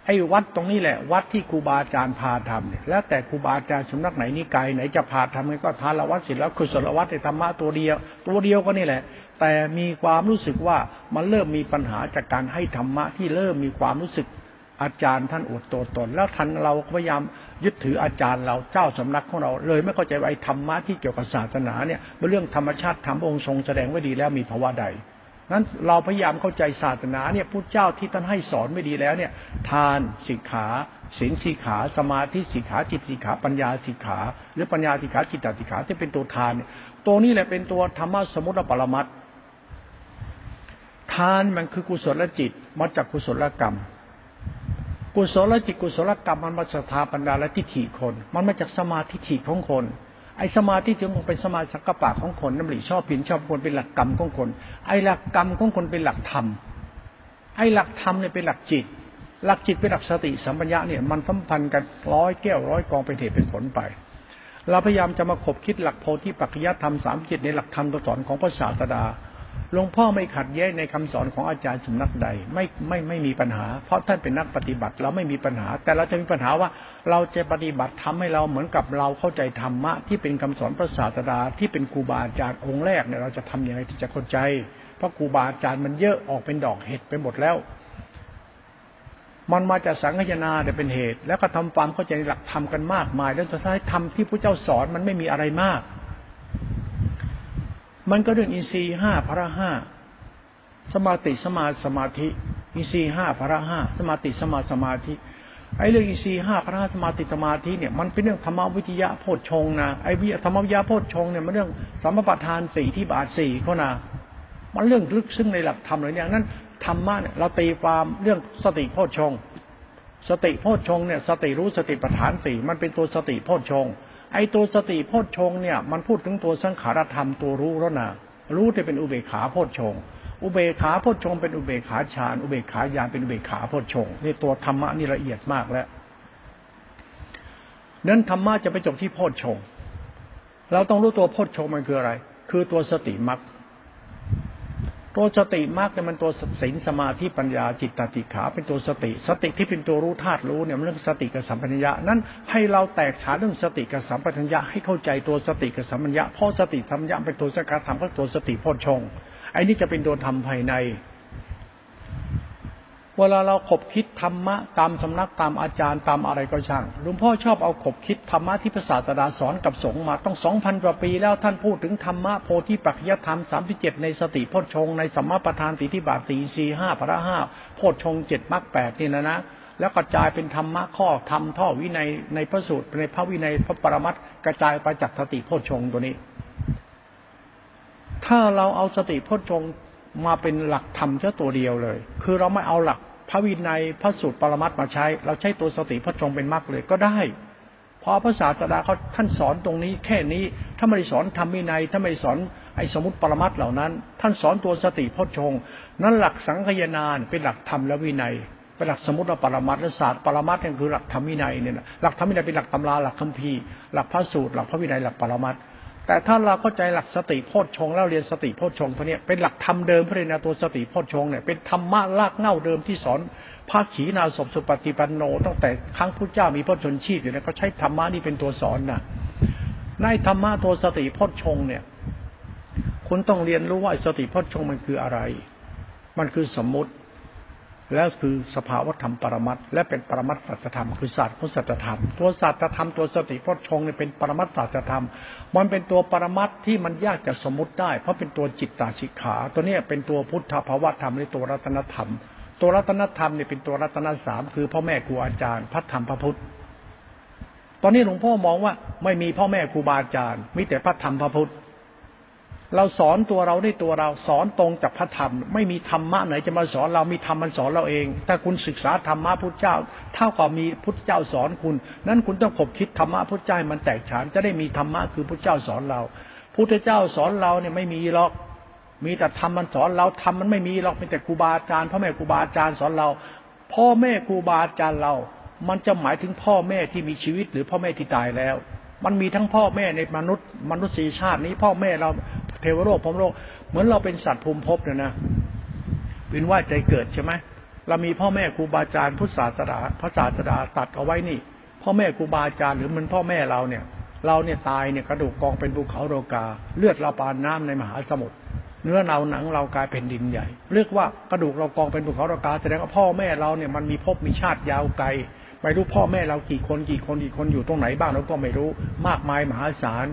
ไอ้วัดตรงนี้แหละ วัดที่ครูบาอาจารย์พาทำเนี่ยแล้วแต่ครูบาอาจารย์สำนักไหนนิกายไหนจะพาทำก็ทานละวัดศิลแล้วคือสละวัดในธรรมะตัวเดียว ตัวเดียวก็นี่แหละ แต่มีความรู้สึกว่ามันเริ่มมีปัญหาจากการให้ธรรมะที่เริ่มมีความรู้สึกอาจารย์ท่านอวดตัวตน แล้วท่านเราพยายามยึดถืออาจารย์เราเจ้าสำนักของเราเลยไม่เข้าใจว่าไอ้ธรรมะที่เกี่ยวกับศาสนาเนี่ยเป็นเรื่องธรรมชาติธรรมองค์ทรงแสดงไว้ดีแล้วมีภาวะใด นั้นเราพยายามเข้าใจศาสนาเนี่ยพุทธเจ้าที่ท่านให้สอนไม่ดีแล้วเนี่ย ทานสิกขาศีลสิกขาสมาธิสิกขาจิตสิกขาปัญญาสิกขา หรือปัญญาสิกขาจิตตสิกขาที่เป็นตัวทานเนี่ยตัวนี้แหละเป็นตัวธรรมะสมุติปรมัตทานมันคือกุศลจิตมาจากกุศลกรรม กุศลจิตกุศลกรรมมันมาจากทาปัญญาและทิฏฐิคน มันมาจากสมาธิฐิของคน ไอ้สมาธิถึงเป็นสมาสักกปะของคนน้ำหลีชอบผินชอบคนเป็นหลักกรรมของคน ไอ้หลักกรรมของคนเป็นหลักธรรม ไอ้หลักธรรมเนี่ยเป็นหลักจิต หลักจิตเป็นหลักสติสัมปัญญะเนี่ยมันสัมพันธ์กันร้อยแก้วร้อยกองเป็นเหตุเป็นผลไป เราพยายามจะมาขบคิดหลักโพธิปัจจยธรรมสามจิตในหลักธรรมตัวสอนของพระศาสดา หลวงพ่อไม่ขัดแย้งในคำสอนของอาจารย์สำนักใด ไม่ไม่ไม่มีปัญหา เพราะท่านเป็นนักปฏิบัติเราไม่มีปัญหา แต่เราจะมีปัญหาว่าเราจะปฏิบัติทำให้เราเหมือนกับเราเข้าใจธรรมะที่เป็นคำสอนพระศาสดาที่เป็นครูบาอาจารย์องค์แรกเนี่ยเราจะทํำยังไงที่จะเข้าใจ เพราะครูบาอาจารย์มันเยอะออกเป็นดอกเห็ดไปหมดแล้ว มันมาจากสังฆยนาแต่เป็นเหตุ แล้วก็ทำความเข้าใจหลักธรรมกันมากมาย แล้วจะท้ายธรรมที่พระเจ้าสอนมันไม่มีอะไรมาก มันก็เรื่องอินทรีย์ห้าพระห้าสมาติสมาสมาธิ อินทรีห้าพระห้าสมาติสมาสมาธิไอ้เรื่องอินทรีห้าพระห้าสมาติสมาธิเนี่ยมันเป็นเรื่องธรรมวิทยาโพชฌงนะไอ้วิธรรมวิทยาโพชฌงเนี่ยมันเรื่องสัมปทานสี่ที่บาทสี่เขานะมันเรื่องลึกซึ้งในหลักธรรมเลยเนี่ยนั้นธรรมะเนี่ยเราตีความเรื่องสติโพชฌงสติโพชฌงเนี่ยสติรู้สติปัฏฐานสี่มันเป็นตัวสติโพชฌง ไอ้ตัวสติโพชฌงเนี่ยมันพูดถึงตัวสังขารธรรมตัวรู้แล้วนะรู้จะเป็นอุเบกขาโพชฌงอุเบกขาโพชงเป็นอุเบกขาฌานอุเบกขาญาณเป็นอุเบกขาโพชงนี่ตัวธรรมะนี่ละเอียดมากแล้วนั้นธรรมะจะไปจบที่โพชงเราต้องรู้ตัวโพชงมันคืออะไร คือตัวสติมรรค ตัวสติมากเนี่ยมันตัวศีลสมาธิปัญญาจิตตติขา เป็นตัวสติ สติที่เป็นตัวรู้ธาตุรู้เนี่ยมันเรื่องสติกับสัมปัญญะนั้นให้เราแตกฉานเรื่องสติกับสัมปัญญะให้เข้าใจตัวสติกับสัมปัญญะเพราะสติสัมปัญญะเป็นตัวสกัดธรรมก็ตัวสติโพชงไอ้นี่จะเป็นตัวทำภายใน เวลาเราขบคิดธรรมะตามสำนักตามอาจารย์ตามอะไรก็ช่างหลวงพ่อชอบเอาขบคิดธรรมะที่พระศาสดาสอนกับสงฆ์มาต้องสองพันกว่าปีแล้วท่านพูดถึงธรรมะโพธิปัจจธรรมสามสิบเจ็ดในสติโพชฌงในสัมมาประธานติทิบาทสี่สี่ห้าพระห้าโพชฌงเจ็ดมรรคแปดนี่นะนะแล้วกระจายเป็นธรรมะข้อธรรมท่อวินัยในพระสูตรในพระวินัยพระปรมัตกระจายไปจากสติโพชฌงตัวนี้ ถ้าเราเอาสติโพชฌงมาเป็นหลักธรรมแค่ตัวเดียวเลย คือเราไม่เอาหลัก พระวินัยพระสูตรปรมัตมาใช้ เราใช้ตัวสติพระจงเป็นมรรคเลยก็ได้เพราะพระศาสดาเขาท่านสอนตรงนี้แค่นี้ถ้าไม่ได้สอนธรรมวินัยถ้าไม่ได้สอนไอ้สมุติปรมัตเหล่านั้น ท่านสอนตัวสติพระจงนั้นหลักสังคยานานเป็นหลักธรรมและวินัยเป็นหลักสมุติปรมัตและศาสตร์ปรมัตนี่คือหลักธรรมวินัยเนี่ยหลักธรรมวินัยเป็นหลักตำราหลักคัมภีร์หลักพระสูตรหลักพระวินัยหลักปรมัต แต่ถ้าเราเข้าใจหลักสติโพชฌงแล้วเรียนสติโพชฌงตัวนี้เป็นหลักธรรมเดิมพระเนตัวสติโพชฌงเนี่ยเป็นธรรมะลากเง่าเดิมที่สอนพระขีณาสพสุปฏิปันโน ตั้งแต่ครั้งพระเจ้ามีพระชนชีพอยู่เนี่ยเขาใช้ธรรมะนี่เป็นตัวสอนนะในธรรมะตัวสติโพชฌงเนี่ย คุณต้องเรียนรู้ว่าสติโพชฌงมันคืออะไร มันคือสมมติ แล้วคือสภาวธรรมปรมัตและเป็นปรมัตสัจธรรมคือศาสตร์ของสัจธรรม ตัวศาสตรธรรมตัวสติพจชงเนี่ยเป็นปรมัตสัจธรรม มันเป็นตัวปรมัตที่มันยากจะสมมติได้ เพราะเป็นตัวจิตตาชิกขา ตัวนี้เป็นตัวพุทธภาวะธรรมในตัวรัตนธรรม ตัวรัตนธรรมเนี่ยเป็นตัวรัตนสามคือพ่อแม่ครูอาจารย์พระธรรมพระพุทธ ตอนนี้หลวงพ่อมองว่าไม่มีพ่อแม่ครูบาอาจารย์ มีแต่พระธรรมพระพุทธ เราสอนตัวเราได้ตัวเราสอนตรงจากพระธรรม ไม่มีธรรมะไหนจะมาสอนเรามีธรรมมันสอนเราเอง ถ้าคุณศึกษาธรรมะพุทธเจ้า เท่ากับมีพุทธเจ้าสอนคุณ นั้นคุณต้องขบคิดธรรมะพุทธเจ้ามันแตกฉานจะได้มีธรรมะคือพุทธเจ้าสอนเรา พุทธเจ้าสอนเราเนี่ยไม่มีหรอก มีแต่ธรรมมันสอนเราธรรมมันไม่มีหรอกมีแต่ครูบาอาจารย์พ่อแม่ครูบาอาจารย์สอนเรา พ่อแม่ครูบาอาจารย์เรา มันจะหมายถึงพ่อแม่ที่มีชีวิตหรือพ่อแม่ที่ตายแล้วมันมีทั้งพ่อแม่ในมนุษย์ มนุษยชาตินี้พ่อแม่เรา เทวโลกพรมโลก เหมือนเราเป็นสัตว์ภูมิภพเนี่ยนะเป็นว่าใจเกิดใช่ไหมเรามีพ่อแม่ครูบาอาจารย์พุทธศาสนาพระศาสดาตัดเอาไว้นี่ พ่อแม่ครูบาอาจารย์หรือมันพ่อแม่เราเนี่ย เราเนี่ยตายเนี่ยกระดูกกองเป็นภูเขาโรกา เลือดเราปานน้ำในมหาสมุทรเนื้อเราหนังเรากลายเป็นดินใหญ่ เรียกว่ากระดูกเรากองเป็นภูเขาโรกาแสดงว่าพ่อแม่เราเนี่ยมันมีภพมีชาติยาวไกลไม่รู้พ่อแม่เรากี่คนกี่คนกี่คนอยู่ตรงไหนบ้างเราก็ไม่รู้มากมายมหาศาล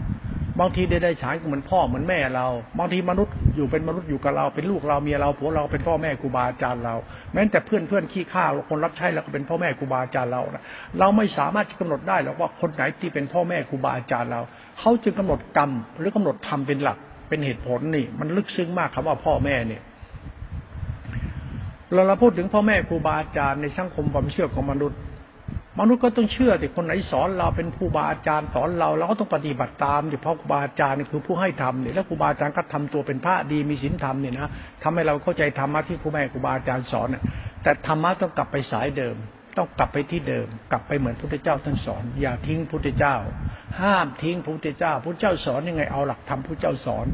บางทีได้ได้ฉายเหมือนพ่อเหมือนแม่เราบางทีมนุษย์อยู่เป็นมนุษย์อยู่กับเราเป็นลูกเราเมียเราผัวเราเป็นพ่อแม่ครูบาอาจารย์เรา แม้แต่เพื่อนเพื่อนขี้ข้าวคนรับใช้เราก็เป็นพ่อแม่ครูบาอาจารย์เราเราไม่สามารถจะกำหนดได้หรอกว่าคนไหนที่เป็นพ่อแม่ครูบาอาจารย์เราเขาจึงกำหนดกรรมหรือกำหนดธรรมเป็นหลักเป็นเหตุผลนี่ มันลึกซึ้งมากคำว่าพ่อแม่เนี่ยเราเราพูดถึงพ่อแม่ครูบาอาจารย์ในสังคมความเชื่อของมนุษย์ มนุษย์ก็ต้องเชื่อแต่คนไหนสอนเราเป็นครูบาอาจารย์สอนเราเราก็ต้องปฏิบัติตามเฉพาะครูบาอาจารย์นี่คือผู้ให้ทำเนี่ยแล้วครูบาอาจารย์ก็ทำตัวเป็นพระดีมีศีลธรรมเนี่ยนะทำให้เราเข้าใจธรรมะที่ครูแม่ครูบาอาจารย์สอนเนี่ยแต่ธรรมะต้องกลับไปสายเดิม ต้องกลับไปที่เดิม กลับไปเหมือนพุทธเจ้าท่านสอน อย่าทิ้งพุทธเจ้า ห้ามทิ้งพุทธเจ้าพุทธเจ้าสอนยังไงเอาหลักธรรมพุทธเจ้าสอน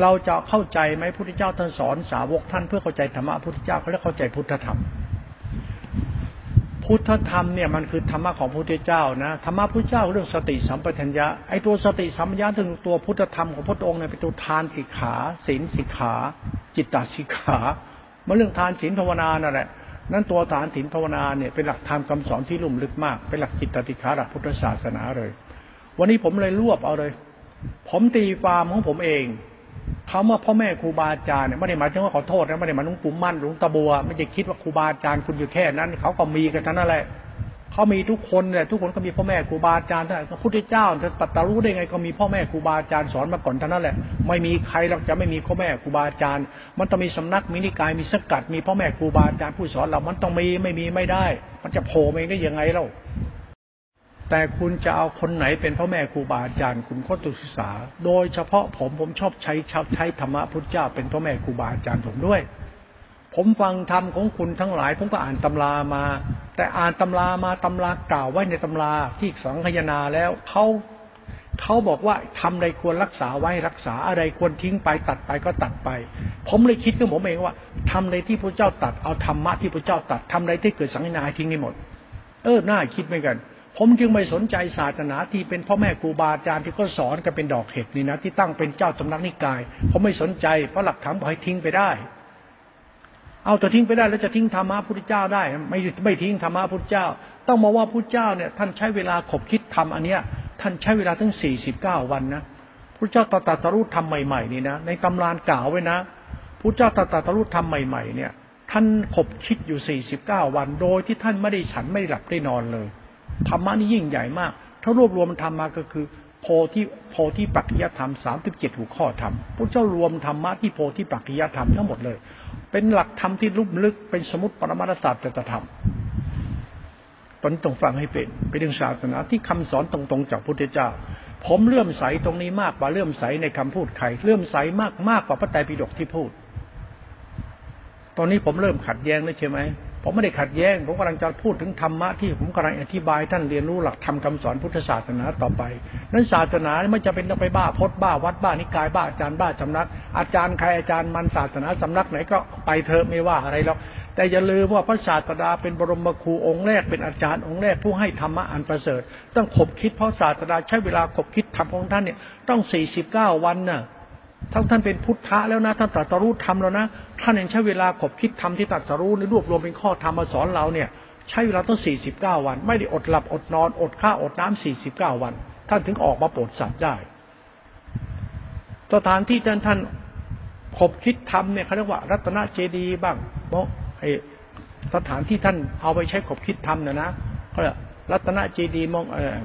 เราจะเข้าใจไหมพุทธเจ้าท่านสอนสาวกท่านเพื่อเข้าใจธรรมะพุทธเจ้าเขาเรียกเข้าใจพุทธธรรม พุทธธรรมเนี่ยมันคือธรรมะของพระพุทธเจ้านะธรรมะพุทธเจ้าเรื่องสติสัมปชัญญะไอ้ตัวสติสัมปชัญญะถึงตัวพุทธธรรมของพระองค์เนี่ยเป็นตัวทานสิกขาศีลสิกขา จิตตสิกขามาเรื่องทานศีลภาวนานั่นแหละนั้นตัวทานศีลภาวนาเนี่ยเป็นหลักธรรมคำสอนที่ลุ่มลึกมากเป็นหลักจิตตสิกขาหลักพุทธศาสนาเลย วันนี้ผมเลยรวบเอาเลย ผมตีความของผมเอง คำว่าพ่อแม่ครูบาอาจารย์เนี่ยไม่ได้หมายถึงว่าขอโทษนะไม่ได้หมายถึงปู่มั่นหลวงตาบัวไม่ได้คิดว่าครูบาอาจารย์คุณอยู่แค่นั้น เขาก็มีกันทั้งนั้นแหละเขามีทุกคนเนี่ยทุกคนก็มีพ่อแม่ครูบาอาจารย์ท่านพระพุทธเจ้าจะตัดตรู้ได้ไงก็มีพ่อแม่ครูบาอาจารย์สอนมาก่อนทั้งนั้นแหละไม่มีใครเราจะไม่มีพ่อแม่ครูบาอาจารย์ มันต้องมีสำนักมีนิกายมีสกัดมีพ่อแม่ครูบาอาจารย์ผู้สอนเรามันต้องมีไม่มีไม่ได้ มันจะโผล่เองได้ยังไงเล่า แต่คุณจะเอาคนไหนเป็นพ่อแม่ครูบาอาจารย์คุณก็ต้องศึกษา โดยเฉพาะผมผมชอบใช้ชาวใช้ธรรมะพุทธเจ้าเป็นพ่อแม่ครูบาอาจารย์ผมด้วย ผมฟังธรรมของคุณทั้งหลาย ผมก็อ่านตำรามา แต่อ่านตำรามาตำรากล่าวไว้ในตำราที่สังคยนาแล้วเขาเขาบอกว่าทำใดควรรักษาไว้รักษาอะไรควรทิ้งไปตัดไปก็ตัดไป ผมเลยคิดกับผมเองว่าทำใดที่พระเจ้าตัดเอาธรรมะที่พระเจ้าตัดทำใดที่เกิดสังคยาทิ้งให้หมด เออน่าคิดเหมือนกัน ผมจึงไม่สนใจศาสนาที่เป็นพ่อแม่ครูบาอาจารย์ที่ก็สอนกันเป็นดอกเห็ดนี่นะที่ตั้งเป็นเจ้าสำนักนิกาย ผมไม่สนใจเพราะหลักฐานบอกให้ทิ้งไปได้ เอาแต่ทิ้งไปได้แล้วจะทิ้งธรรมะพุทธเจ้าได้ ไม่ไม่ทิ้งธรรมะพุทธเจ้า ต้องมาว่าพุทธเจ้าเนี่ยท่านใช้เวลาขบคิดทำอันเนี้ย ท่านใช้เวลาทั้งสี่สิบเก้าวันนะพุทธเจ้าตรัสรู้ทำใหม่ๆนี่นะในตำรานกล่าวไว้นะพุทธเจ้าตรัสรู้ทำใหม่ๆเนี่ย ท่านขบคิดอยู่สี่สิบเก้าวัน โดยที่ท่านไม่ได้ฉันไม่หลับได้นอนเลย ธรรมะนี่ยิ่งใหญ่มาก ถ้ารวบรวมธรรมมาก็คือ โพธิโพธิปัจจยธรรมสามสิบเจ็ดหัวข้อธรรมพระเจ้ารวมธรรมะที่โพธิปัจจยธรรมทั้งหมดเลย เป็นหลักธรรมที่ลุ่มลึกเป็นสมุติปรมาศาสตร์ธรรมตอนนี้ต้องฟังให้เป็นเป็นเรื่องศาสนาที่คำสอนตรงๆจากพุทธเจ้า ผมเลื่อมใสตรงนี้มากกว่าเลื่อมใสในคำพูดใครเลื่อมใสมากมากกว่าพระไตรปิฎกที่พูด ตอนนี้ผมเริ่มขัดแย้งแล้วใช่ไหม ผมไม่ได้ขัดแย้ง ผมกำลังจะพูดถึงธรรมะที่ผมกำลังอธิบายท่านเรียนรู้หลักธรรมคาสอนพุทธศาสนาต่อไป นั้นศาสนาไม่จะเป็นต้องไปบ้าพดบ้าวัดบ้านิกายบ้าอาจารย์บ้าสำนัก อาจารย์ใครอาจารย์มันศาสนาสำนักไหนก็ไปเถอะไม่ว่าอะไรหรอกแต่อย่าลืมว่าพระศาสดาเป็นบรมครูองค์แรกเป็นอาจารย์องค์แรกผู้ให้ธรรมะอันประเสริฐ ต้องขบคิดเพราะศาสดาใช้เวลาขบคิดธรรมของท่านเนี่ยต้องสี่สิบเก้าวันน่ะ ทั้งท่านเป็นพุทธะแล้วนะ ท่านตรัสรู้ธรรมแล้วนะ ท่านยังใช้เวลาขบคิดธรรมที่ตรัสรู้ในรวบรวมเป็นข้อธรรมมาสอนเราเนี่ย ใช้เวลาต้องสี่สิบเก้าวัน ไม่ได้อดหลับอดนอน อดข้าวอดน้ำสี่สิบเก้าวัน ท่านถึงออกมาโปรดสัตว์ได้ สถานที่ท่านท่านขบคิดธรรมเนี่ยเขาเรียกว่า รัตนเจดีบ้างเพราะไอสถานที่ท่านเอาไปใช้ขบคิดธรรมเนี่ยนะเขาเรียกรัตนเจดีมองเออ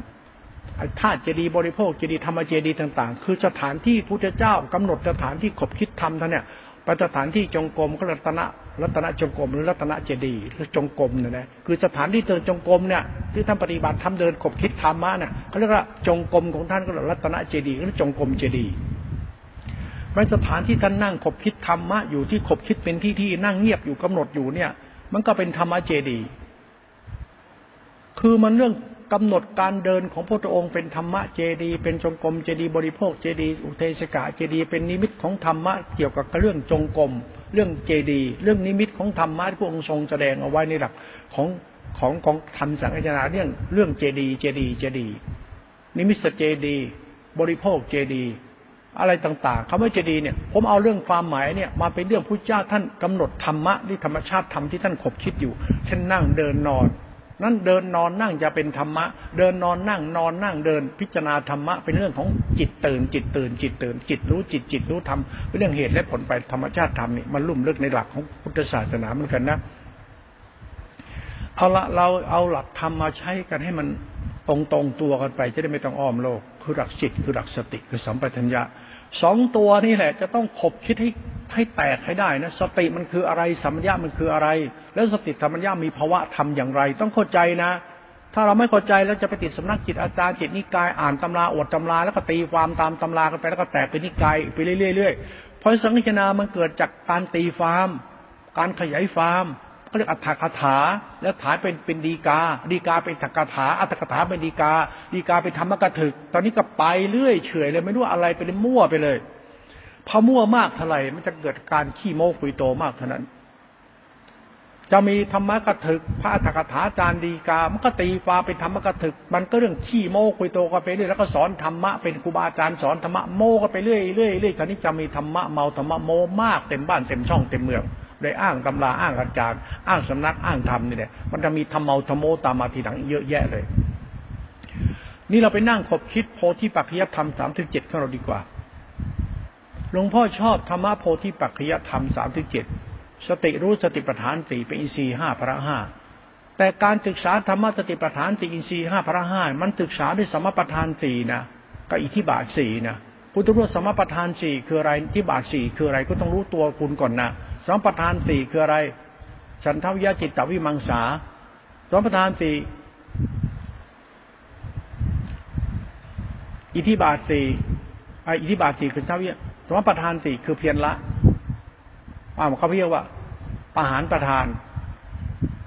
ธาตุเจดีบริโภคเจดีธรรมเจดีต่างๆ คือสถานที่พุทธเจ้ากำหนดสถานที่ขบคิดธรรมท่านเนี่ยเป็นสถานที่จงกรมก็รัตนะรัตนะจงกรมหรือรัตนะเจดีหรือจงกรมเนี่ยนะคือสถานที่เดินจงกรมเนี่ยที่ท่านปฏิบัติทำเดินขบคิดธรรมะเนี่ยเขาเรียกว่าจงกรมของท่านก็เรียกรัตนะเจดีหรือจงกรมเจดีเป็นสถานที่ท่านนั่งขบคิดธรรมะอยู่ที่ขบคิดเป็นที่ที่นั่งเงียบอยู่กำหนดอยู่เนี่ย มันก็เป็นธรรมะเจดี คือมันเรื่อง กำหนดการเดินของพระองค์เป็นธรรมะเจดี เป็นจงกรมเจดีบริโภคเจดี อุเทศกาเจดี เป็นนิมิตของธรรมะเกี่ยวกับเรื่องจงกรมเรื่องเจดี เรื่องนิมิตของธรรมะที่พระองค์ทรงแสดงเอาไว้ในหลักของของของธรรมสังฆนาเรื่องเรื่องเจดีเจดีเจดี นิมิตเจดีบริโภคเจดี อะไรต่างๆคำว่าเจดีย์เนี่ยผมเอาเรื่องความหมายเนี่ยมาเป็นเรื่องพุทธเจ้าท่านกำหนดธรรมะที่ธรรมชาติธรรมที่ท่านขบคิดอยู่เช่นนั่งเดินนอน นั่นเดินนอนนั่งจะเป็นธรรมะ เดินนอนนั่งนอนนั่งเดิน พิจารณาธรรมะเป็นเรื่องของจิตตื่น จิตตื่น จิตตื่น จิตรู้จิตจิตรู้ธรรมเป็นเรื่องเหตุและผลไปธรรมชาติธรรมนี่มันลุ่มลึกในหลักของพุทธศาสนาเหมือนกันนะเอาละเราเอาหลักธรรมมาใช้กันให้มันตรงตรงตัวกันไปจะได้ไม่ต้องอ้อมโลก คือหลักจิตคือหลักสติคือสัมปชัญญะ สองตัวนี่แหละ จะต้องขบคิดให้ให้แตกให้ได้นะสติมันคืออะไรสัมปัญญะมันคืออะไร แล้วสติธรรมัญญามีภาวะธรรมอย่างไร ต้องเข้าใจนะ ถ้าเราไม่เข้าใจแล้วจะไปติดสำนักจิตอาจารย์จิตนิกายอ่านตำราอดตำราแล้วก็ตีความตามตำรากันไปแล้วก็แตกเป็นนิกายไปเรื่อยๆเพราะสังฆนามันเกิดจากการตีฟาม การขยายฟาม เขาเรียกอัตถกถา แล้วถาเป็นเป็นดีกา ดีกาเป็นถักถา อัตถกถาเป็นดีกา ดีกาเป็นธรรมกถึก ตอนนี้ก็ไปเรื่อยเฉยเลยไม่รู้อะไรไปเลยมั่วไปเลยพอมั่วมากเท่าไหร่มันจะเกิดการขี้โม้คุยโตมากเท่านั้น จะมีธรรมกถึก พระอัตถกถาจารย์ดีกา มันก็ตีฟ้าเป็นธรรมกถึก มันก็เรื่องขี้โม้คุยโตกันไปเรื่อยแล้วก็สอนธรรมะเป็นครูบาอาจารย์สอนธรรมะโม้กันไปเรื่อยเรื่อยเรื่อยคราวนี้จะมีธรรมะเมาธรรมะโม้มากเต็มบ้านเต็มช่องเต็มเมือง ได้อ้างตำราอ้างอาจารย์อ้างสำนักอ้างธรรมนี่แหละมันจะมีธรรมเมาธรรมโมตามมาทีหลังเยอะแยะเลย นี่เราไปนั่งคบคิดโพธิปัจจยธรรมสามถึงเจ็ดของเราดีกว่าหลวงพ่อชอบธรรมะโพธิปัจจยธรรมสามถึงเจ็ดสติรู้สติปัฏฐานสี่เป็นอินทรีย์ห้าพระห้าแต่การศึกษาธรรมะสติปัฏฐานสี่อินทรีย์ห้าพระห้ามันศึกษาด้วยสมปัฏฐานสี่นะกับอิทธิบาทสี่นะคุณต้องรู้สมปัฏฐานสี่คืออะไรอิที่บาทสี่คืออะไรก็ต้องรู้ตัวคุณก่อนนะ สมประธานสี่คืออะไร ฉันทวิยจิตตวิมังสา สมประธานสี่อิทธิบาทสี่อิทธิบาทสี่คือทวิยสมประธานสี่คือเพียรละอ่าวเขาเรียกว่าปหารประธาน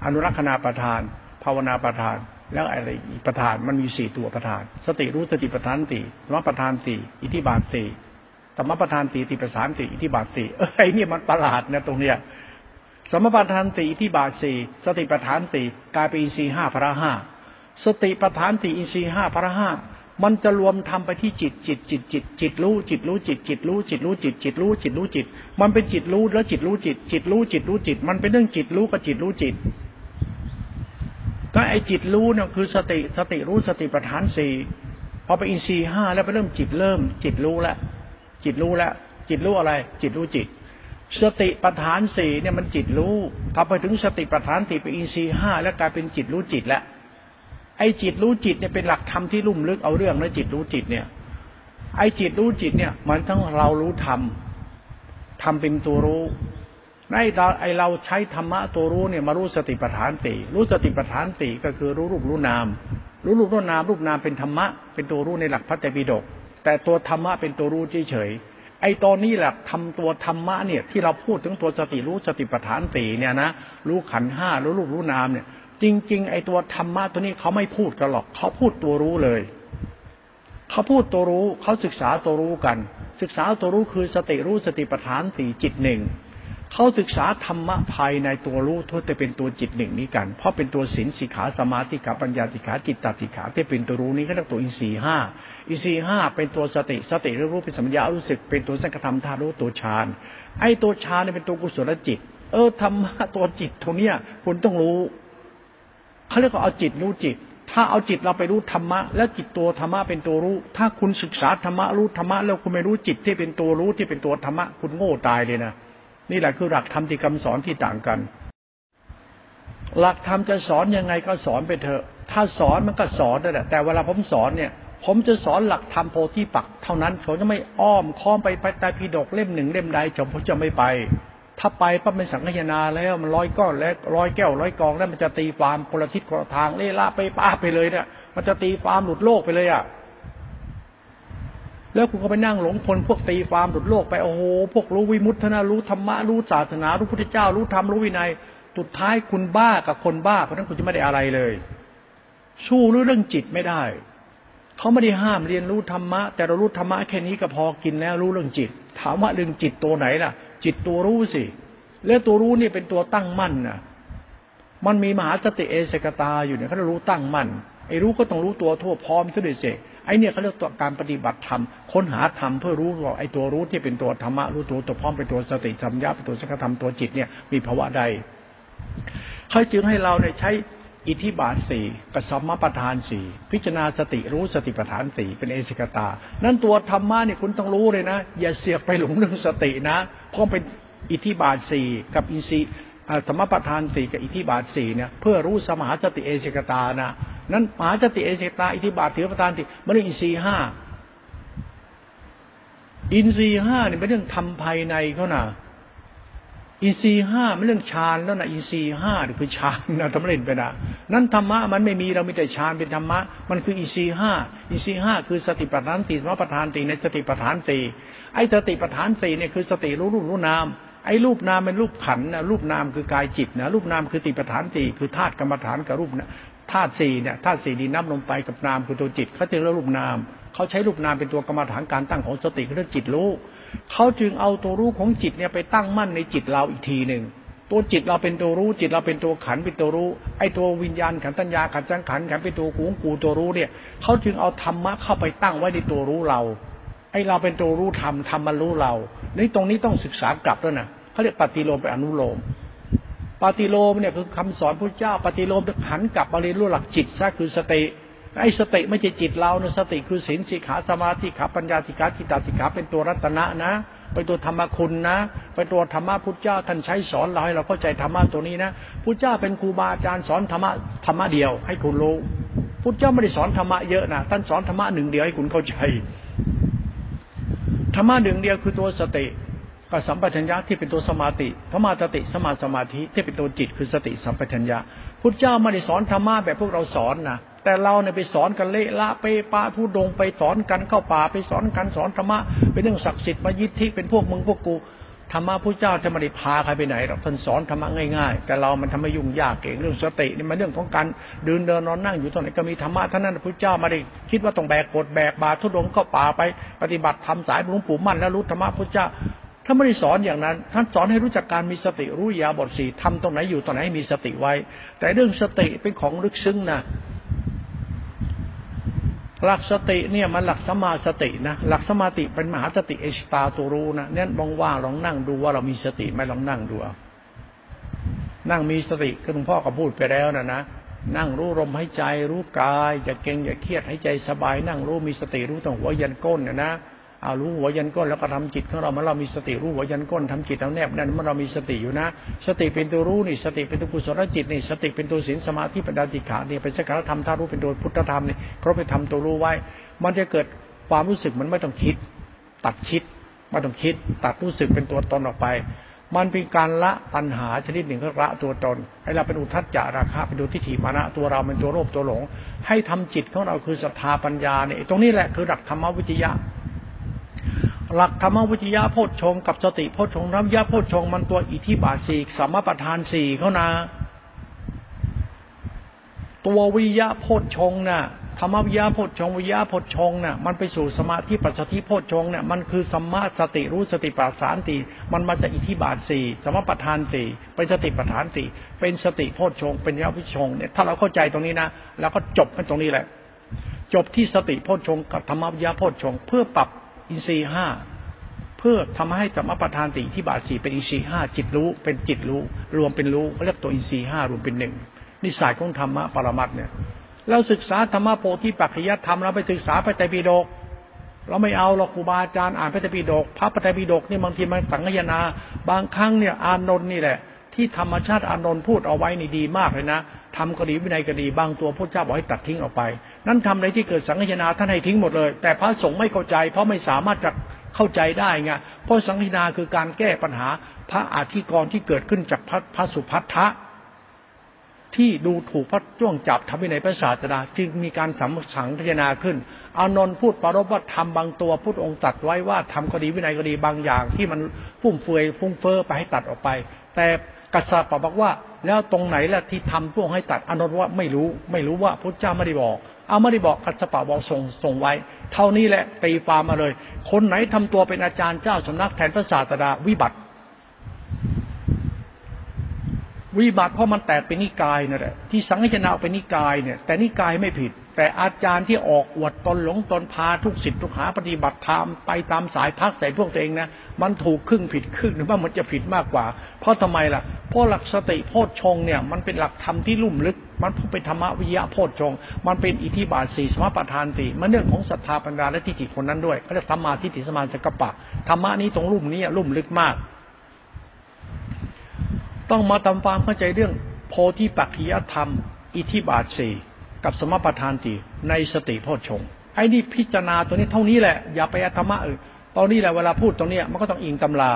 อนุรักษณาประธาน ภาวนาประธาน แล้วอะไรอีกประธานมันมีสี่ตัวประธาน สติรู้สติประธานสี่สมประธานสี่อิทธิบาทสี่ ธรรมประธานสีติประสานสีอิทธิบาทสีเอ้ยนี่มันประหลาดนะตรงเนี้ยสมประธานสีอิทธิบาทสีสติประธานสีกลายเป็นอินทรีห้าพระห้าสติประธานสีอินทรีห้าพระห้ามันจะรวมทำไปที่จิตจิตจิตจิตจิตรู้จิตรู้จิตจิตรู้จิตรู้จิตจิตรู้จิตรู้จิต มันเป็นจิตรู้แล้วจิตรู้จิต จิตรู้จิตรู้จิต มันเป็นเรื่องจิตรู้กับจิตรู้จิตก็ไอจิตรู้เนี่ยคือสติสติรู้สติปัฏฐานสี่พอไปอินทรีห้าแล้วไปเริ่มจิตเริ่มจิตรู้แล้ว จิตรู้แล้ว จิตรู้อะไร จิตรู้จิต สติปัฏฐานสี่เนี่ยมันจิตรู้กลับไปถึงสติปัฏฐานสี่ไปอินทรีย์ห้าแล้วกลายเป็นจิตรู้จิตแล้วไอ้จิตรู้จิตเนี่ยเป็นหลักธรรมที่ลุ่มลึกเอาเรื่องนะจิตรู้จิตเนี่ย ไอ้จิตรู้จิตเนี่ย มันทั้งเรารู้ธรรมธรรมเป็นตัวรู้ในเราไอเราใช้ธรรมะตัวรู้เนี่ยมารู้สติปัฏฐานสี่รู้สติปัฏฐานสี่ก็คือรู้รูปรู้นาม รู้รูปรู้นามรูปนามเป็นธรรมะ เป็นตัวรู้ในหลักพระเตรปิฎก แต่ตัวธรรมะเป็นตัวรู้เฉยๆไอ้ตอนนี้แหละทำตัวธรรมะเนี่ย ที่เราพูดถึงตัวสติรู้สติปัฏฐานสี่เนี่ยนะรู้ขันห้ารู้รูปรู้นามเนี่ย จริง ๆ ไอ้ตัวธรรมะตัวนี้เขาไม่พูดกันหรอกเขาพูดตัวรู้เลยเขาพูดตัวรู้เขาศึกษาตัวรู้กัน ศึกษาตัวรู้คือสติรู้สติปัฏฐานสี่จิตหนึ่งเขาศึกษาธรรมะภายในตัวรู้ทั่วแต่เป็นตัวจิตหนึ่งนี้กัน เพราะเป็นตัวศีลสิกขาสมาธิขาปัญญาสิกขาจิตตสิกขาที่เป็นตัวรู้นี้ก็เรียกตัวอินทรีห้า อินทรีห้าเป็นตัวสติสติรู้เป็นสัมยารู้สึกเป็นตัวสังกธรรมธารู้ตัวฌานไอ้ตัวฌานเนี่ยเป็นตัวกุศลจิต เออธรรมะตัวจิตตรงเนี้ยคุณต้องรู้เขาเรียกว่าเอาจิตรู้จิต ถ้าเอาจิตเราไปรู้ธรรมะ แล้วจิตตัวธรรมะเป็นตัวรู้ ถ้าคุณศึกษาธรรมะรู้ธรรมะแล้วคุณไม่รู้จิตที่เป็นตัวรู้ที่เป็นตัวธรรมะคุณโง่ตายเลยนะนี่แหละคือหลักธรรมที่คำสอนที่ต่างกัน หลักธรรมจะสอนยังไงก็สอนไปเถอะ ถ้าสอนมันก็สอนนั่นแหละแต่เวลาผมสอนเนี่ย ผมจะสอนหลักธรรมโพธิปักเท่านั้นผมจะไม่อ้อมค้อมไปไปแตายพีดกเล่มหนึ่งเล่มใดจบผมจะไม่ไป ถ้าไปปั๊บเป็นสังฆนาแล้วมันร้อยก้อนแล้วร้อยแก้วร้อยกองแล้วมันจะตีความคนละทิศคนละทางเล่ละไปป้าไปเลยเนี่ยมันจะตีความหลุดโลกไปเลยอะแล้วคุณก็ไปนั่งหลงคนพวกตีความหลุดโลกไปโอ้โหพวกรู้วิมุตตนะรู้ธรรมะรู้ศาสนารู้พุทธเจ้ารู้ธรรมรู้วินัยสุดท้ายคุณบ้ากับคนบ้าเพราะนั้นคุณจะไม่ได้อะไรเลย สู้เรื่องจิตไม่ได้ เขาไม่ได้ห้ามเรียนรู้ธรรมะ แต่เรารู้ธรรมะแค่นี้ก็พอกินแล้วรู้เรื่องจิต ถามว่าเรื่องจิตตัวไหนล่ะ จิตตัวรู้สิ แล้วตัวรู้นี่เป็นตัวตั้งมั่นนะมันมีมหาสติเอสกตาอยู่เนี่ยเขารู้ตั้งมั่นไอ้รู้ก็ต้องรู้ตัวทั่วพร้อมซะด้วยสิไอ้เนี่ยเขาเรียกตัวการปฏิบัติธรรมค้นหาธรรมเพื่อรู้ว่าไอ้ตัวรู้ที่เป็นตัวธรรมะรู้ตัวตัวพร้อมเป็นตัวสติสัมยาเป็นตัวสังฆธรรมตัวจิตเนี่ยมีภาวะใดเขาจึงให้เราเนี่ยใช้ อิทธิบาทสี่กับสัมมาประธานสี่พิจารณาสติรู้สติปัฏฐานสี่เป็นเอสิกตา นั้นตัวธรรมะเนี่ยคุณต้องรู้เลยนะ อย่าเสียไปหลงเรื่องสตินะเพราะเป็นอิทธิบาทสี่กับอินทรีธรรมประธานสี่กับอิทธิบาทสี่เนี่ยเพื่อรู้สมหาสติเอสิกตานะนั้นมหาสติเอสิกตาอิทธิบาทถือประธานสี่มันเรื่องอินทรีห้าอินทรีห้าเนี่ยเป็นเรื่องทำภายในเขานะ อินทรีย์ห้าไม่เรื่องฌานแล้วนะอินทรีย์ห้าคือฌานนะทำเล่นไปนะนั้นธรรมะมันไม่มีเรามีแต่ฌานเป็นธรรมะมันคืออินทรีย์ห้าอินทรีย์ห้าคือสติปัฏฐานสี่สมปัฏฐานสี่ในสติปัฏฐานสี่ไอ้สติปัฏฐานสี่เนี่ยคือสติรู้รูปรู้นามไอ้รูปนามเป็นรูปขันนะรูปนามคือกายจิตนะรูปนามคือติปัฏฐานสี่คือธาตุกรรมฐานกับรูปนะธาตุสี่เนี่ยธาตุสี่ดินน้ำลมไปกับนามคือตัวจิตเขาจึงเรียกรูปนามเขาใช้รูปนามเป็นตัวกรรมฐานการตั้งของสติเรื่องจิตรู้ เขาจึงเอาตัวรู้ของจิตเนี่ยไปตั้งมั่นในจิตเราอีกทีหนึ่งตัวจิตเราเป็นตัวรู้ จิตเราเป็นตัวขันเป็นตัวรู้ ไอ้ตัววิญญาณขันตัญญาขันสังขันขันเป็นตัวกูกูตัวรู้เนี่ยเขาจึงเอาธรรมะเข้าไปตั้งไว้ในตัวรู้เรา ไอ้เราเป็นตัวรู้ธรรมธรรมมันรู้เรานี่ตรงนี้ต้องศึกษากลับด้วยนะเขาเรียกปฏิโลมไปอนุโลมปฏิโลมเนี่ยคือคำสอนพระเจ้า ปฏิโลมหันกลับมาเรียนรู้หลักจิตซะคือสติ ไอ้สติไม่ใช่จิตเรานะสติคือศีลสิขาสมาธิขาปัญญาสิขาจิตตสิขาเป็นตัวรัตนะนะเป็นตัวธรรมคุณนะเป็นตัวธรรมะพุทธเจ้าท่านใช้สอนเราให้เราเข้าใจธรรมะตัวนี้นะพุทธเจ้าเป็นครูบาอาจารย์สอนธรรมะธรรมะเดียว ให้คุณรู้พุทธเจ้าไม่ได้สอนธรรมะเยอะนะท่านสอนธรรมะหนึ่งเดียวให้คุณเข้าใจธรรมะหนึ่งเดียวคือตัวสติกับสัมปชัญญะที่เป็นตัวสมาติธรรมาสติสมาสมาธิที่เป็นตัวจิตคือสติสัมปชัญญะพุทธเจ้าไม่ได้สอนธรรมะแบบพวกเราสอนนะ แต่เราเนี่ยไปสอนกันเละละไปปาทุดงไปสอนกันเข้าป่าไปสอนกันสอนธรรมะเป็นเรื่องศักดิ์สิทธิ์มายิทธิเป็นพวกมึงพวกกูธรรมะพระเจ้าจะไม่ได้พาใครไปไหนหรอกท่านสอนธรรมะง่ายๆ แต่เรามันทำให้ยุ่งยากเก่งเรื่องสตินี่มันเรื่องของการเดินเดินนอนนั่งอยู่ตรงไหนก็มีธรรมะท่านนั้นพระเจ้ามาได้คิดว่าต้องแบกกดแบกบาทุดงเข้าป่าไปปฏิบัติทำสายหลวงปู่มั่นแล้วรู้ธรรมะพระเจ้าท่านไม่ได้สอนอย่างนั้น ท่านสอนให้รู้จักการมีสติรู้ยาบทสี่ทำตรงไหนอยู่ตรงไหนให้มีสติไว้ แต่เรื่องสติเป็นของลึกซึ้งนะ หลักสติเนี่ยมันหลักสมาสตินะหลักสมาติเป็นมหาสติเอชตาตัวรู้นะเนี่ยลองว่าลองนั่งดูว่าเรามีสติไหมลองนั่งดูนั่งมีสติคือหลวงพ่อก็พูดไปแล้วนะนะนั่งรู้ลมหายใจ รู้กายอย่าเก่งอย่าเครียดหายใจสบาย นั่งรู้มีสติรู้ตรงหัวยันก้นนะนะ เอารู้หัวยันก้นแล้วก็ทำจิตของเราเมื่อเรามีสติรู้หัวยันก้นทำจิตเราแนบนั่นเมื่อเรามีสติอยู่นะ สติเป็นตัวรู้นี่สติเป็นตัวกุศลจิตนี่สติเป็นตัวศีลสมาธิปัญญาติขาเนี่ยเป็นสักการธรรมถ้ารู้เป็นตัวพุทธธรรมนี่เพราะไปทำตัวรู้ไว้ มันจะเกิดความรู้สึกมันไม่ต้องคิด ตัดคิดไม่ต้องคิด ตัดรู้สึกเป็นตัวตนออกไป มันเป็นการละปัญหาชนิดหนึ่งก็ละตัวตน ให้เราเป็นอุทัศจาราคะเป็นตัวทิฏฐิมานะตัวเราเป็นตัวโลภตัวหลง ให้ทำจิตของเราคือศรัทธาปัญญาเนี่ยตรงนี้แหละคือหลักธรรมวิทยา หลักธรรมวิทยาโพชฌงกับสติโพชฌงน้ำยาโพชฌงมันตัวอิทธิบาทสี่สัมมาประธานสี่เขานะ ตัววิยะโพชฌงน่ะธรรมวิยาโพชฌงวิยาโพชฌงน่ะมันไปสู่สมาธิปัจจิโพชฌงเนี่ยมันคือสัมมาสติรู้สติปัฏฐานตีมันมาจากอิทธิบาทสี่สมมาประธานสี่เป็นสติปัฏฐานสี่เป็นสติโพชฌงเป็นยาวิชงเนี่ยถ้าเราเข้าใจตรงนี้นะแล้วก็จบกันตรงนี้แหละ จบที่สติโพชฌงกับธรรมวิยาโพชฌงเพื่อปรับ อินทรีย์ห้าเพื่อทำให้สมประธานติที่บาทสี่เป็นอินทรีย์ห้าจิตรู้เป็นจิตรู้ รวมเป็นรู้เขาเรียกตัวอินทรีย์ห้ารวมเป็นหนึ่งนิสัยของธรรมะปรมัตเนี่ยเราศึกษาธรรมะโพธิปัจจยธรรมเราไปศึกษาพระไตรปิฎกเราไม่เอาเราครูบาอาจารย์อ่านพระไตรปิฎกพระไตรปิฎกนี่บางทีมันสังยนา บางครั้งเนี่ยอานนท์นี่แหละ ที่ธรรมชาติอานนท์พูดเอาไว้นี่ดีมากเลยนะทำก็ดีวินัยก็ดีบางตัวพระเจ้าบอกให้ตัดทิ้งออกไป นั้นทำอะไรที่เกิดสังฆนาท่านให้ทิ้งหมดเลย แต่พระสงฆ์ไม่เข้าใจ เพราะไม่สามารถจะเข้าใจได้ไงเพราะสังฆนาคือการแก้ปัญหาพระอาธิกรที่เกิดขึ้นจากพระพระสุพัทธะที่ดูถูกพระจ้วงจับทำให้ในพระศาสดาจึงมีการสัมสังฆนาขึ้นอานนท์พูดปรบว่าทำบางตัวพุทธองค์ตัดไว้ว่าทำคดีวินัยคดีบางอย่างที่มันฟุ่มเฟือยฟุ้งเฟ้อไปให้ตัดออกไป แต่ กัสสปะบอกว่า แล้วตรงไหนล่ะที่ทำพวกให้ตัดอนนท์ว่าไม่รู้ไม่รู้ว่าพระเจ้าไม่ได้บอก เอาไม่ได้บอกกัสสปะบอกส่งส่งไว้ เท่านี้แหละตีฟามมาเลย คนไหนทำตัวเป็นอาจารย์เจ้าสำนักแทนพระศาสดาวิบัติ วิบัติเพราะมันแตกเป็นนิกายนั่นแหละที่สังฆนาเป็นนิกายเนี่ย แต่นิกายไม่ผิด แต่อาจารย์ที่ออกอวดตนหลงตนพาทุกสิทธิ์ทุกหาปฏิบัติธรรมไปตามสายพักใส่พวกตัวเองนะมันถูกครึ่งผิดครึ่งหรือว่ามันจะผิดมากกว่า เพราะทำไมล่ะ เพราะหลักสติโพชฌงเนี่ยมันเป็นหลักธรรมที่ลุ่มลึก มันเป็นธรรมวิยะโพชฌงมันเป็นอิทธิบาทสี่สมประทานสี่มันเรื่องของศรัทธาปัญญาและทิฏฐิคนนั้นด้วยเขาเรียกธรรมาทิฏฐิสมาสกปะธรรมะนี้ตรงลุ่มนี้ลุ่มลึกมาก ต้องมาทำความเข้าใจเรื่องโพธิปัจจยธรรม อิทธิบาทสี่ กับสมประทานตีในสติโพชฌงไอ้นี่พิจารณาตัวนี้เท่านี้แหละ อย่าไปธรรมะอื่นตอนนี้แหละเวลาพูดตรงเนี้ยมันก็ต้องอิงตำรา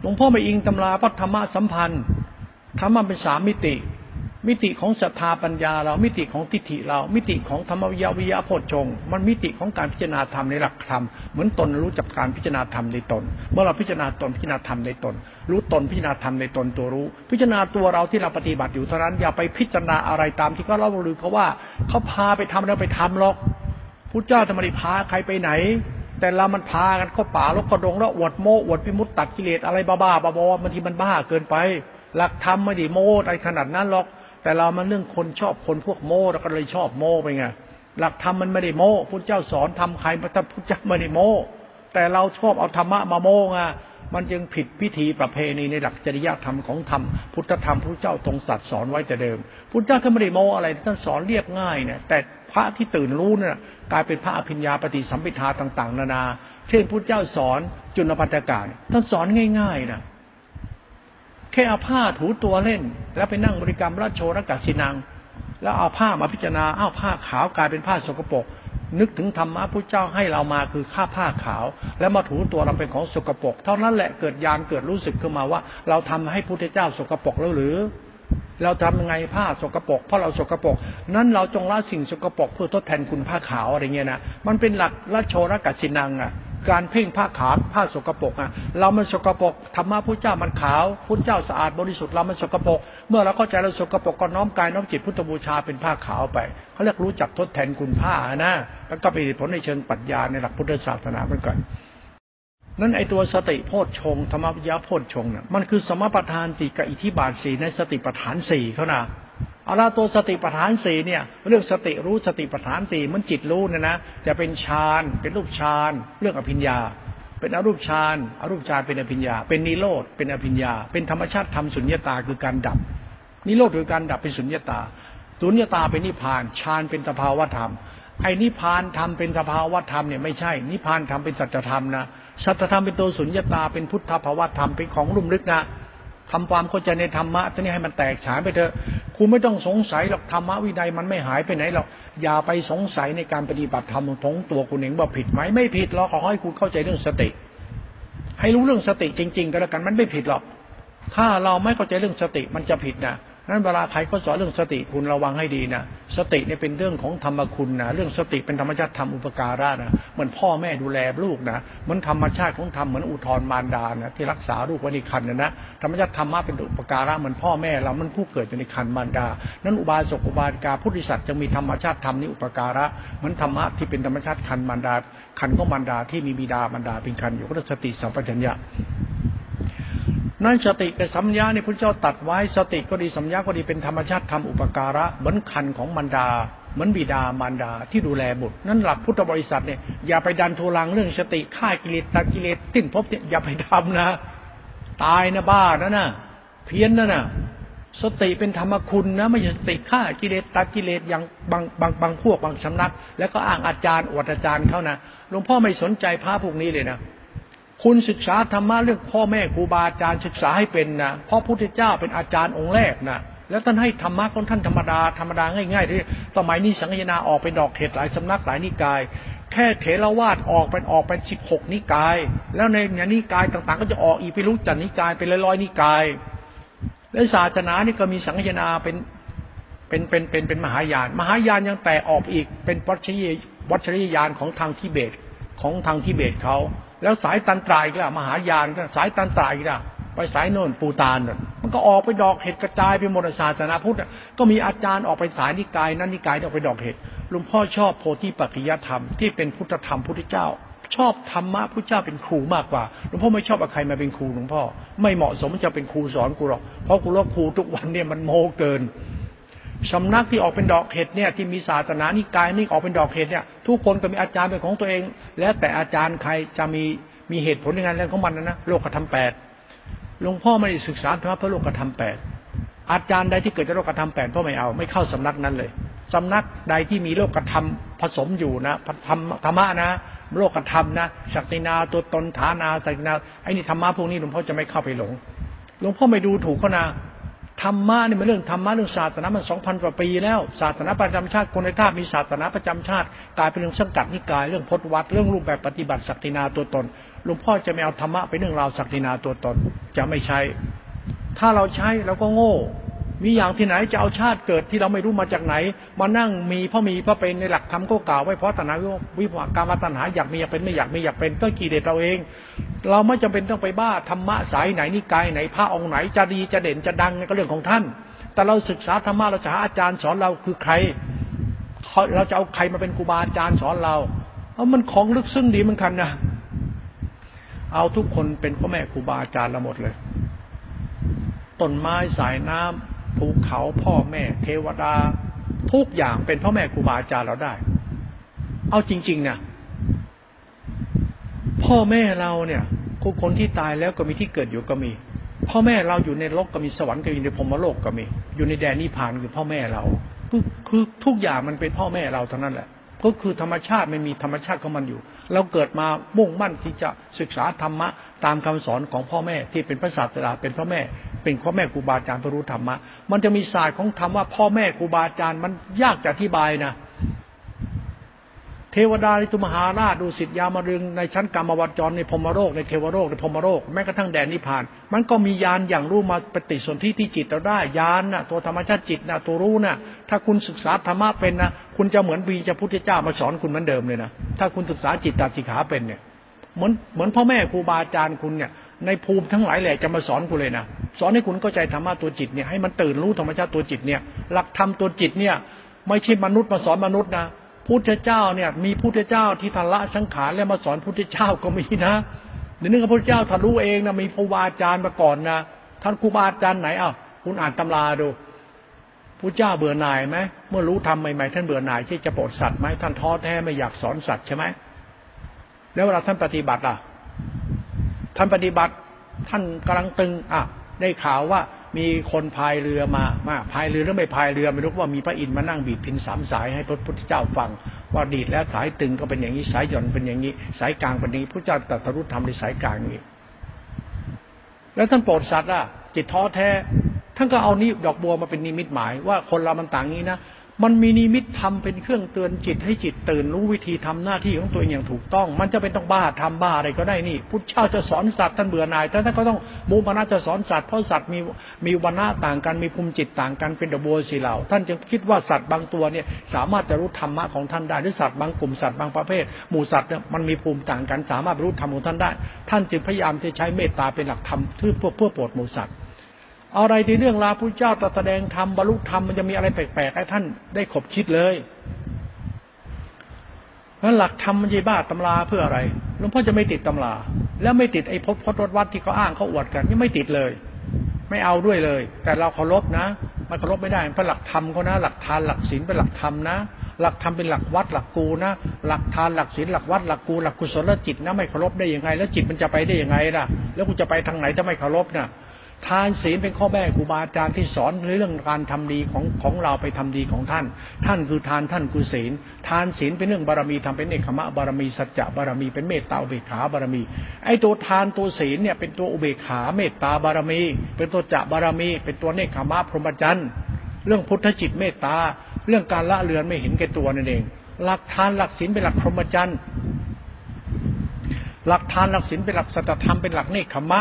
หลวงพ่อไม่อิงตำราเพราะธรรมะสัมพันธ์ธรรมะเป็นสามมิติ มิติของศรัทธาปัญญาเรา มิติของทิฏฐิเรา มิติของธรรมวิยาวิยาโพชงมันมิติของการพิจารณาธรรมในหลักธรรม เหมือนตนรู้จักการพิจารณาธรรมในตน เมื่อเราพิจารณาตนพิจารณาธรรมในตน รู้ตนพิจารณาธรรมในตนตัวรู้ พิจารณาตัวเราที่เราปฏิบัติอยู่เท่านั้น อย่าไปพิจารณาอะไรตามที่เขาเล่าลือเขาว่าเขาพาไปทำแล้วไปทำหรอกพุทธเจ้าธรรมริพาใครไปไหน แต่เรามันพากันเข้าป่าลกกระดงแล้วอวดโมอวดพิมุตตัดกิเลสอะไรบ้าๆบอๆบางทีมันบ้าเกินไป หลักธรรมไม่ด้โม้อะไรขนาดนั้นหรอก แต่เรามันเรื่องคนชอบคนพวกโม่เราก็เลยชอบโม่ไปไงหลักธรรมมันไม่ได้โม่พุทธเจ้าสอนทำใครพระพุทธเจ้าไม่ได้โม่แต่เราชอบเอาธรรมะมาโม่ไงมันจึงผิดพิธีประเพณีในหลักจริยธรรมของธรรมพุทธธรรมพระเจ้าทรงสัตว์สอนไว้แต่เดิม พุทธเจ้าท่านไม่ได้โม่อะไรท่านสอนเรียบง่ายเนี่ยแต่พระที่ตื่นรู้เนี่ยกลายเป็นพระอภิญญาปฏิสัมพิทาต่าง ๆ นานา เช่นพุทธเจ้าสอนจุลปัตกาท่านสอนง่ายๆนะ แค่เอาผ้าถูตัวเล่น แล้วไปนั่งบริกรรมราชโชรกัสินัง แล้วเอาผ้ามาพิจารณาอ้าวผ้าขาวกลายเป็นผ้าสกปรกนึกถึงธรรมะพระเจ้าให้เรามาคือข้าผ้าขาว แล้วมาถูตัวเราเป็นของสกปรกเท่านั้นแหละเกิดยานเกิดรู้สึกขึ้นมาว่า เราทำให้พุทธเจ้าสกปรกแล้วหรือ เราทำยังไงผ้าสกปรกเพราะเราสกปรกนั้นเราจงละสิ่งสกปรกเพื่อทดแทนคุณผ้าขาวอะไรเงี้ยนะมันเป็นหลักราชโชรกัสินังอะ การเพ่งผ้าขาวผ้าสกปรกอะเรามันสกปรกธรรมะพุทธเจ้ามันขาวพุทธเจ้าสะอาดบริสุทธิ์เรามันสกปรกเมื่อเราเข้าใจเราสกปรกก็น้อมกายน้อมจิตพุทธบูชาเป็นผ้าขาวไปเขาเรียกรู้จักทดแทนคุณผ้านะแล้วก็เป็นผลในเชิงปรัชญาในหลักพุทธศาสนาเหมือนกันนั้นไอตัวสติโพชฌงธรรมวิยาโพชฌงเนี่ยมันคือสมปทานติกับอิทธิบาทสีในสติปทานสี่เขานะ เอาละตัวสติปัฏฐานสี่เนี่ยเรื่องสติรู้สติปัฏฐานสี่มันจิตรู้เนี่ยนะจะเป็นฌานเป็นรูปฌานเรื่องอภิญญา เป็นอรูปฌานอรูปฌานเป็นอภิญญา เป็นนิโรธเป็นอภิญญา เป็นธรรมชาติธรรมสุญญตาคือการดับ นิโรธคือการดับเป็นสุญญตาสุญญตาเป็นนิพพานฌานเป็นสภาวธรรมไอ้นิพพานธรรมเป็นสภาวธรรมเนี่ยไม่ใช่ นิพพานธรรมเป็นสัจธรรมนะสัจธรรมเป็นตัวสุญญตาเป็นพุทธภาวธรรมเป็นของลุ่มลึกนะ ทำความเข้าใจในธรรมะท่านี้ให้มันแตกฉานไปเถอะคุณไม่ต้องสงสัยหรอกธรรมะวินัยมันไม่หายไปไหนหรอกอย่าไปสงสัยในการปฏิบัติธรรมของตัวคุณเองว่าผิดไหมไม่ผิดหรอกขอให้คุณเข้าใจเรื่องสติ ให้รู้เรื่องสติจริง ๆ ก็แล้วกันมันไม่ผิดหรอก ถ้าเราไม่เข้าใจเรื่องสติมันจะผิดนะ นั้นเวลาใครเขาสอนเรื่องสติคุณระวังให้ดีนะสติเนี่ยเป็นเรื่องของธรรมคุณนะเรื่องสติเป็นธรรมชาติธรรมอุปการะนะเหมือนพ่อแม่ดูแลลูกนะเหมือนธรรมชาติของธรรมเหมือนอุทธรมารดานะที่รักษาลูกไว้ในคันนะนะธรรมชาติธรรมะเป็นอุปการะเหมือนพ่อแม่เรามันผู้เกิดอยู่ในคันมารดา นั้นอุบาสกอุบาสิกาพุทธิสัตว์จะมีธรรมชาติธรรมนี้อุปการะเหมือนธรรมะที่เป็นธรรมชาติคันมารดาคันก็มารดาที่มีบิดามารดาเป็นคันอยู่ก็สติสัมปชัญญะ นั้นสติกับสัมยานี่พระเจ้าตัดไว้สติก็ดีสัมยาก็ดีเป็นธรรมชาติทำอุปการะเหมือนคันของมารดา เหมือนบิดามารดาที่ดูแลบุตรนั้นหลักพุทธบริษัทเนี่ยอย่าไปดันทุลังเรื่องสติฆ่ากิเลสตัดกิเลสติ้นพบเนี่ยอย่าไปทำนะ ตายนะบ้านะนะเพี้ยนนะนะสติเป็นธรรมคุณนะไม่ใช่สติฆ่ากิเลสตัดกิเลสอย่างบางบางบางพวกบางสำนัก แล้วก็อ้างอาจารย์อวดอาจารย์เขานะหลวงพ่อไม่สนใจพระพวกนี้เลยนะ คุณศึกษาธรรมะเรื่องพ่อแม่ครูบาอาจารย์ศึกษาให้เป็นนะเพราะพุทธเจ้าเป็นอาจารย์องค์แรกนะแล้วท่านให้ธรรมะของท่านธรรมดาธรรมดาง่ายๆที่สมัยนี้สังฆนาออกเป็นดอกเห็ดหลายสำนักหลายนิกาย แค่เถรวาทออกเป็นออกเป็นสิบหกนิกาย แล้วในนิกายต่างๆ ก็จะออกอีกไปรู้จักนิกายเป็นร้อยๆนิกาย และศาสนานี่ก็มีสังฆนาเป็นเป็นเป็นเป็นเป็นมหายาน มหายานยังแตกออกอีกเป็นวัชรีวัชรียานของทางทิเบตของทางทิเบตเขา แล้วสายตันตรายก็มหายานก็สายตันตรายก็ไปสายโน่นปูตานมันก็ออกไปดอกเห็ดกระจายไปหมดศาสนาพุทธก็มีอาจารย์ออกไปสายนิกายนั้นนิกายออกไปดอกเห็ดหลวงพ่อชอบโพธิปัจจยธรรมที่เป็นพุทธธรรมพุทธเจ้า ชอบธรรมะพุทธเจ้าเป็นครูมากกว่าหลวงพ่อไม่ชอบเอาใครมาเป็นครูหลวงพ่อ ไม่เหมาะสมจะเป็นครูสอนกูหรอกเพราะกูรู้ครูทุกวันเนี่ยมันโมเกิน สำนักที่ออกเป็นดอกเห็ดเนี่ยที่มีศาสนานิกายนี่ออกเป็นดอกเห็ดเนี่ยทุกคนก็มีอาจารย์เป็นของตัวเอง แล้วแต่อาจารย์ใครจะมีมีเหตุผลในงานเรื่องของมันนะนะโลกธรรมแปดหลวงพ่อไม่ได้ศึกษาธรรมะพระโลกธรรมแปดอาจารย์ใดที่เกิดจากโลกธรรมแปดก็ไม่เอาไม่เข้าสำนักนั้นเลยสำนักใดที่มีโลกธรรมผสมอยู่นะธรรมธรรมะนะโลกธรรมนะศักดินาตัวตนฐานาศักดินาไอ้นี่ธรรมะพวกนี้หลวงพ่อจะไม่เข้าไปหลงหลวงพ่อไม่ดูถูกเขานะ ธรรมะนี่มันเรื่องธรรมะเรื่องศาสนามันสองพันกว่าปีแล้วศาสนาประจำชาติคนในท่ามีศาสนาประจำชาติกลายเป็นเรื่องสังกัดนิกายเรื่องพจนวัดเรื่องรูปแบบปฏิบัติศักดินาตัวตนหลวงพ่อจะไม่เอาธรรมะไปเรื่องราวศักดินาตัวตน จะไม่ใช้ ถ้าเราใช้เราก็โง่ มีอย่างที่ไหนจะเอาชาติเกิดที่เราไม่รู้มาจากไหน มานั่งมีเพราะมีเพราะเป็นในหลักธรรมก็กล่าวไว้เพราะตัณหาวิภวการมตัณหาอยากมีอยากเป็นไม่อยากมีอยากเป็นก็กี่เด็ดเราเอง เราไม่จำเป็นต้องไปบ้าธรรมะสายไหนนิกายไหนพระองค์ไหนจะดีจะเด่นจะดังก็เรื่องของท่าน แต่เราศึกษาธรรมะเราจะหาอาจารย์สอนเราคือใคร เราจะเอาใครมาเป็นครูบาอาจารย์สอนเราเอามันของลึกซึ้งดีเหมือนกันนะเอาทุกคนเป็นพ่อแม่ครูบาอาจารย์เราหมดเลยต้นไม้สายน้ำ ภูเขาพ่อแม่ เทวดา ทุกอย่างเป็นพ่อแม่ครูบาอาจารย์เราได้ เอาจริงๆเนี่ยพ่อแม่เราเนี่ยคู่คนที่ตายแล้วก็มีที่เกิดอยู่ก็มี พ่อแม่เราอยู่ในโลกก็มีสวรรค์ก็มีในพรมโลกก็มี อยู่ในแดนนิพพานคือพ่อแม่เราคือทุกอย่างมันเป็นพ่อแม่เราเท่านั้นแหละ ก็คือธรรมชาติไม่มีธรรมชาติของมันอยู่ เราเกิดมามุ่งมั่นที่จะศึกษาธรรมะตามคำสอนของพ่อแม่ที่เป็นพระศาสดาเป็นพ่อแม่ เป็นพ่อแม่ครูบาอาจารย์รู้ธรรมะมันจะมีศาสตร์ของธรรมว่าพ่อแม่ครูบาอาจารย์มันยากจะอธิบายนะ เทวดาในตุมหาราชดูสิทธยามารึงในชั้นกรรมวัจรในพมโรคในเทวโรคในพมโรคแม้กระทั่งแดนนิพพาน มันก็มียานอย่างรู้มาปฏิสนธิที่จิตเราได้ยานนะตัวธรรมชาติจิตนะตัวรู้นะถ้าคุณศึกษาธรรมะเป็นนะคุณจะเหมือนวีจะพุทธเจ้ามาสอนคุณเหมือนเดิมเลยนะถ้าคุณศึกษาจิตตาสิขาเป็นเนี่ยเหมือนเหมือนพ่อแม่ครูบาอาจารย์คุณเนี่ยในภูมิทั้งหลายแหละจะมาสอนคุณเลยนะสอนให้คุณเข้าใจธรรมะตัวจิตเนี่ยให้มันตื่นรู้ธรรมชาติตัวจิตเนี่ยหลักธรรมตัวจิตเนี่ยไม่ใช่มนุษย์มาสอนมนุษย์นะ พุทธเจ้าเนี่ย มีพุทธเจ้าที่ทันละสังขารแล้วมาสอนพุทธเจ้าก็มีนะเดี๋ยวนี้พระพุทธเจ้าทะลุเองนะมีครูบาอาจารย์มาก่อนนะท่านครูบาอาจารย์ไหนอ้าวคุณอ่านตำราดูพระเจ้าเบื่อหน่ายไหมเมื่อรู้ทำใหม่ๆท่านเบื่อหน่ายที่จะโปรดสัตว์ไหมท่านท้อแท้ไม่อยากสอนสัตว์ใช่ไหมแล้วเวลาท่านปฏิบัติล่ะท่านปฏิบัติท่านกำลังตึงอะได้ข่าวว่า มีคนพายเรือมามาพายเรือหรือไม่พายเรือไม่รู้ว่ามีพระอินทร์มานั่งบีบพินสามสายให้พระพุทธเจ้าฟัง ว่าดีดแล้วสายตึงก็เป็นอย่างนี้สายหย่อนเป็นอย่างนี้ สายกลางเป็นอย่างนี้พระเจ้าตรัสรู้ธรรมในสายกลางนี้ แล้วท่านโปรดสัตว์อะจิตท้อแท้ท่านก็เอานี้ดอกบัวมาเป็นนิมิตหมายว่าคนเรามันต่างนี้นะ มันมีนิมิตทำเป็นเครื่องเตือนจิตให้จิตตื่นรู้วิธีทำหน้าที่ของตัวเองอย่างถูกต้อง มันจะเป็นต้องบ้าทำบ้าอะไรก็ได้นี่พุทธเจ้าจะสอนสัตว์ท่านเบื่อหน่ายท่านก็ต้องมูมนาจะสอนสัตว์เพราะสัตว์มีมีวันณะต่างกันมีภูมิจิตต่างกันเป็นดโบสีเหล่า ท่านจึงคิดว่าสัตว์บางตัวเนี่ยสามารถจะรู้ธรรมะของท่านได้หรือสัตว์บางกลุ่มสัตว์บางประเภท หมู่สัตว์เนี่ยมันมีภูมิต่างกันสามารถรู้ธรรมของท่านได้ ท่านจึงพยายามจะใช้เมตตาเป็นหลักธรรมเพื่อเพื่อโปรดหมู่สัตว์ อะไรที่เรื่องราวพระเจ้าตรัสแสดงธรรมบรรลุธรรมมันจะมีอะไรแปลกๆให้ท่านได้ขบคิดเลยนั้นหลักธรรมมันจะบ้าตำราเพื่ออะไรหลวงพ่อจะไม่ติดตำรา แล้วไม่ติดไอ้พจน์พจน์วัดที่เขาอ้างเขาอวดกันยังไม่ติดเลย ไม่เอาด้วยเลย แต่เราเคารพนะมันเคารพไม่ได้เพราะหลักธรรมเขานะ หลักทานหลักศีลเป็นหลักธรรมนะ หลักธรรมเป็นหลักวัดหลักกูนะ หลักทานหลักศีลหลักวัดหลักกูหลักกุศลจิตนะไม่เคารพได้ยังไง แล้วจิตมันจะไปได้ยังไงล่ะ แล้วกูจะไปทางไหนถ้าไม่เคารพนะ่ะ ทานศีลเป็นข้อแม่ครูบาอาจารย์ที่สอนเรื่องการทำดีของของเราไปทำดีของท่าน ท่านคือทานท่านคือศีล ทานศีลเป็นเรื่องบารมีทำเป็นเอกขมะบารมีสัจจะบารมีเป็นเมตตาอุเบกขาบารมี ไอ้ตัวทานตัวศีลเนี่ยเป็นตัวอุเบกขาเมตตาบารมี เป็นตัวจะบารมี เป็นตัวเนคขมะพรหมจรรย์เรื่องพุทธจิตเมตตา เรื่องการละเลือนไม่เห็นแก่ตัวนั่นเอง หลักทานหลักศีลเป็นหลักพรหมจรรย์หลักทานหลักศีลเป็นหลักสัจธรรมเป็นหลักเนคขมะ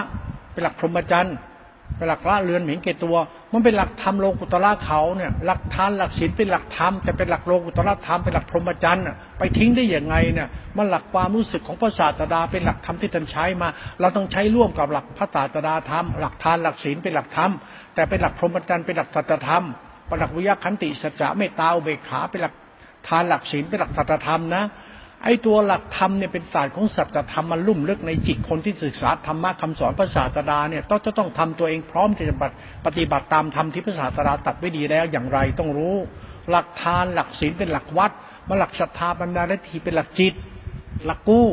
เป็นหลักพรหมจรรย์ เป็นหลักละเลือนเห็นแก่ตัว มันเป็นหลักธรรมโลกุตละเขาเนี่ยหลักทานหลักศีลเป็นหลักธรรมแต่เป็นหลักโลกุตละธรรมเป็นหลักพรหมจรรย์ไปทิ้งได้อย่างไงเนี่ยมันหลักความรู้สึกของพระศาสดาเป็นหลักธรรมที่ท่านใช้มา เราต้องใช้ร่วมกับหลักพระศาสดาธรรมหลักทานหลักศีลเป็นหลักธรรมแต่เป็นหลักพรหมจรรย์เป็นหลักสัจธรรมเป็นหลักวิยาขันติสัจจะเมตตาอเบกขาเป็นหลักทานหลักศีลเป็นหลักสัจธรรมนะ ไอ้ตัวหลักธรรมเนี่ยเป็นศาสตร์ของสัจธรรมมันลุ่มลึกในจิตคนที่ศึกษาธรรมะคำสอนพระศาสดาเนี่ยต้องจะต้องทำตัวเองพร้อมที่จะปฏิบัติตามธรรมที่พระศาสดาตัดไว้ดีแล้วอย่างไรต้องรู้ หลักทานหลักศีลเป็นหลักวัดมาหลักศรัทธาบรรดาและทีเป็นหลักจิต หลักกู้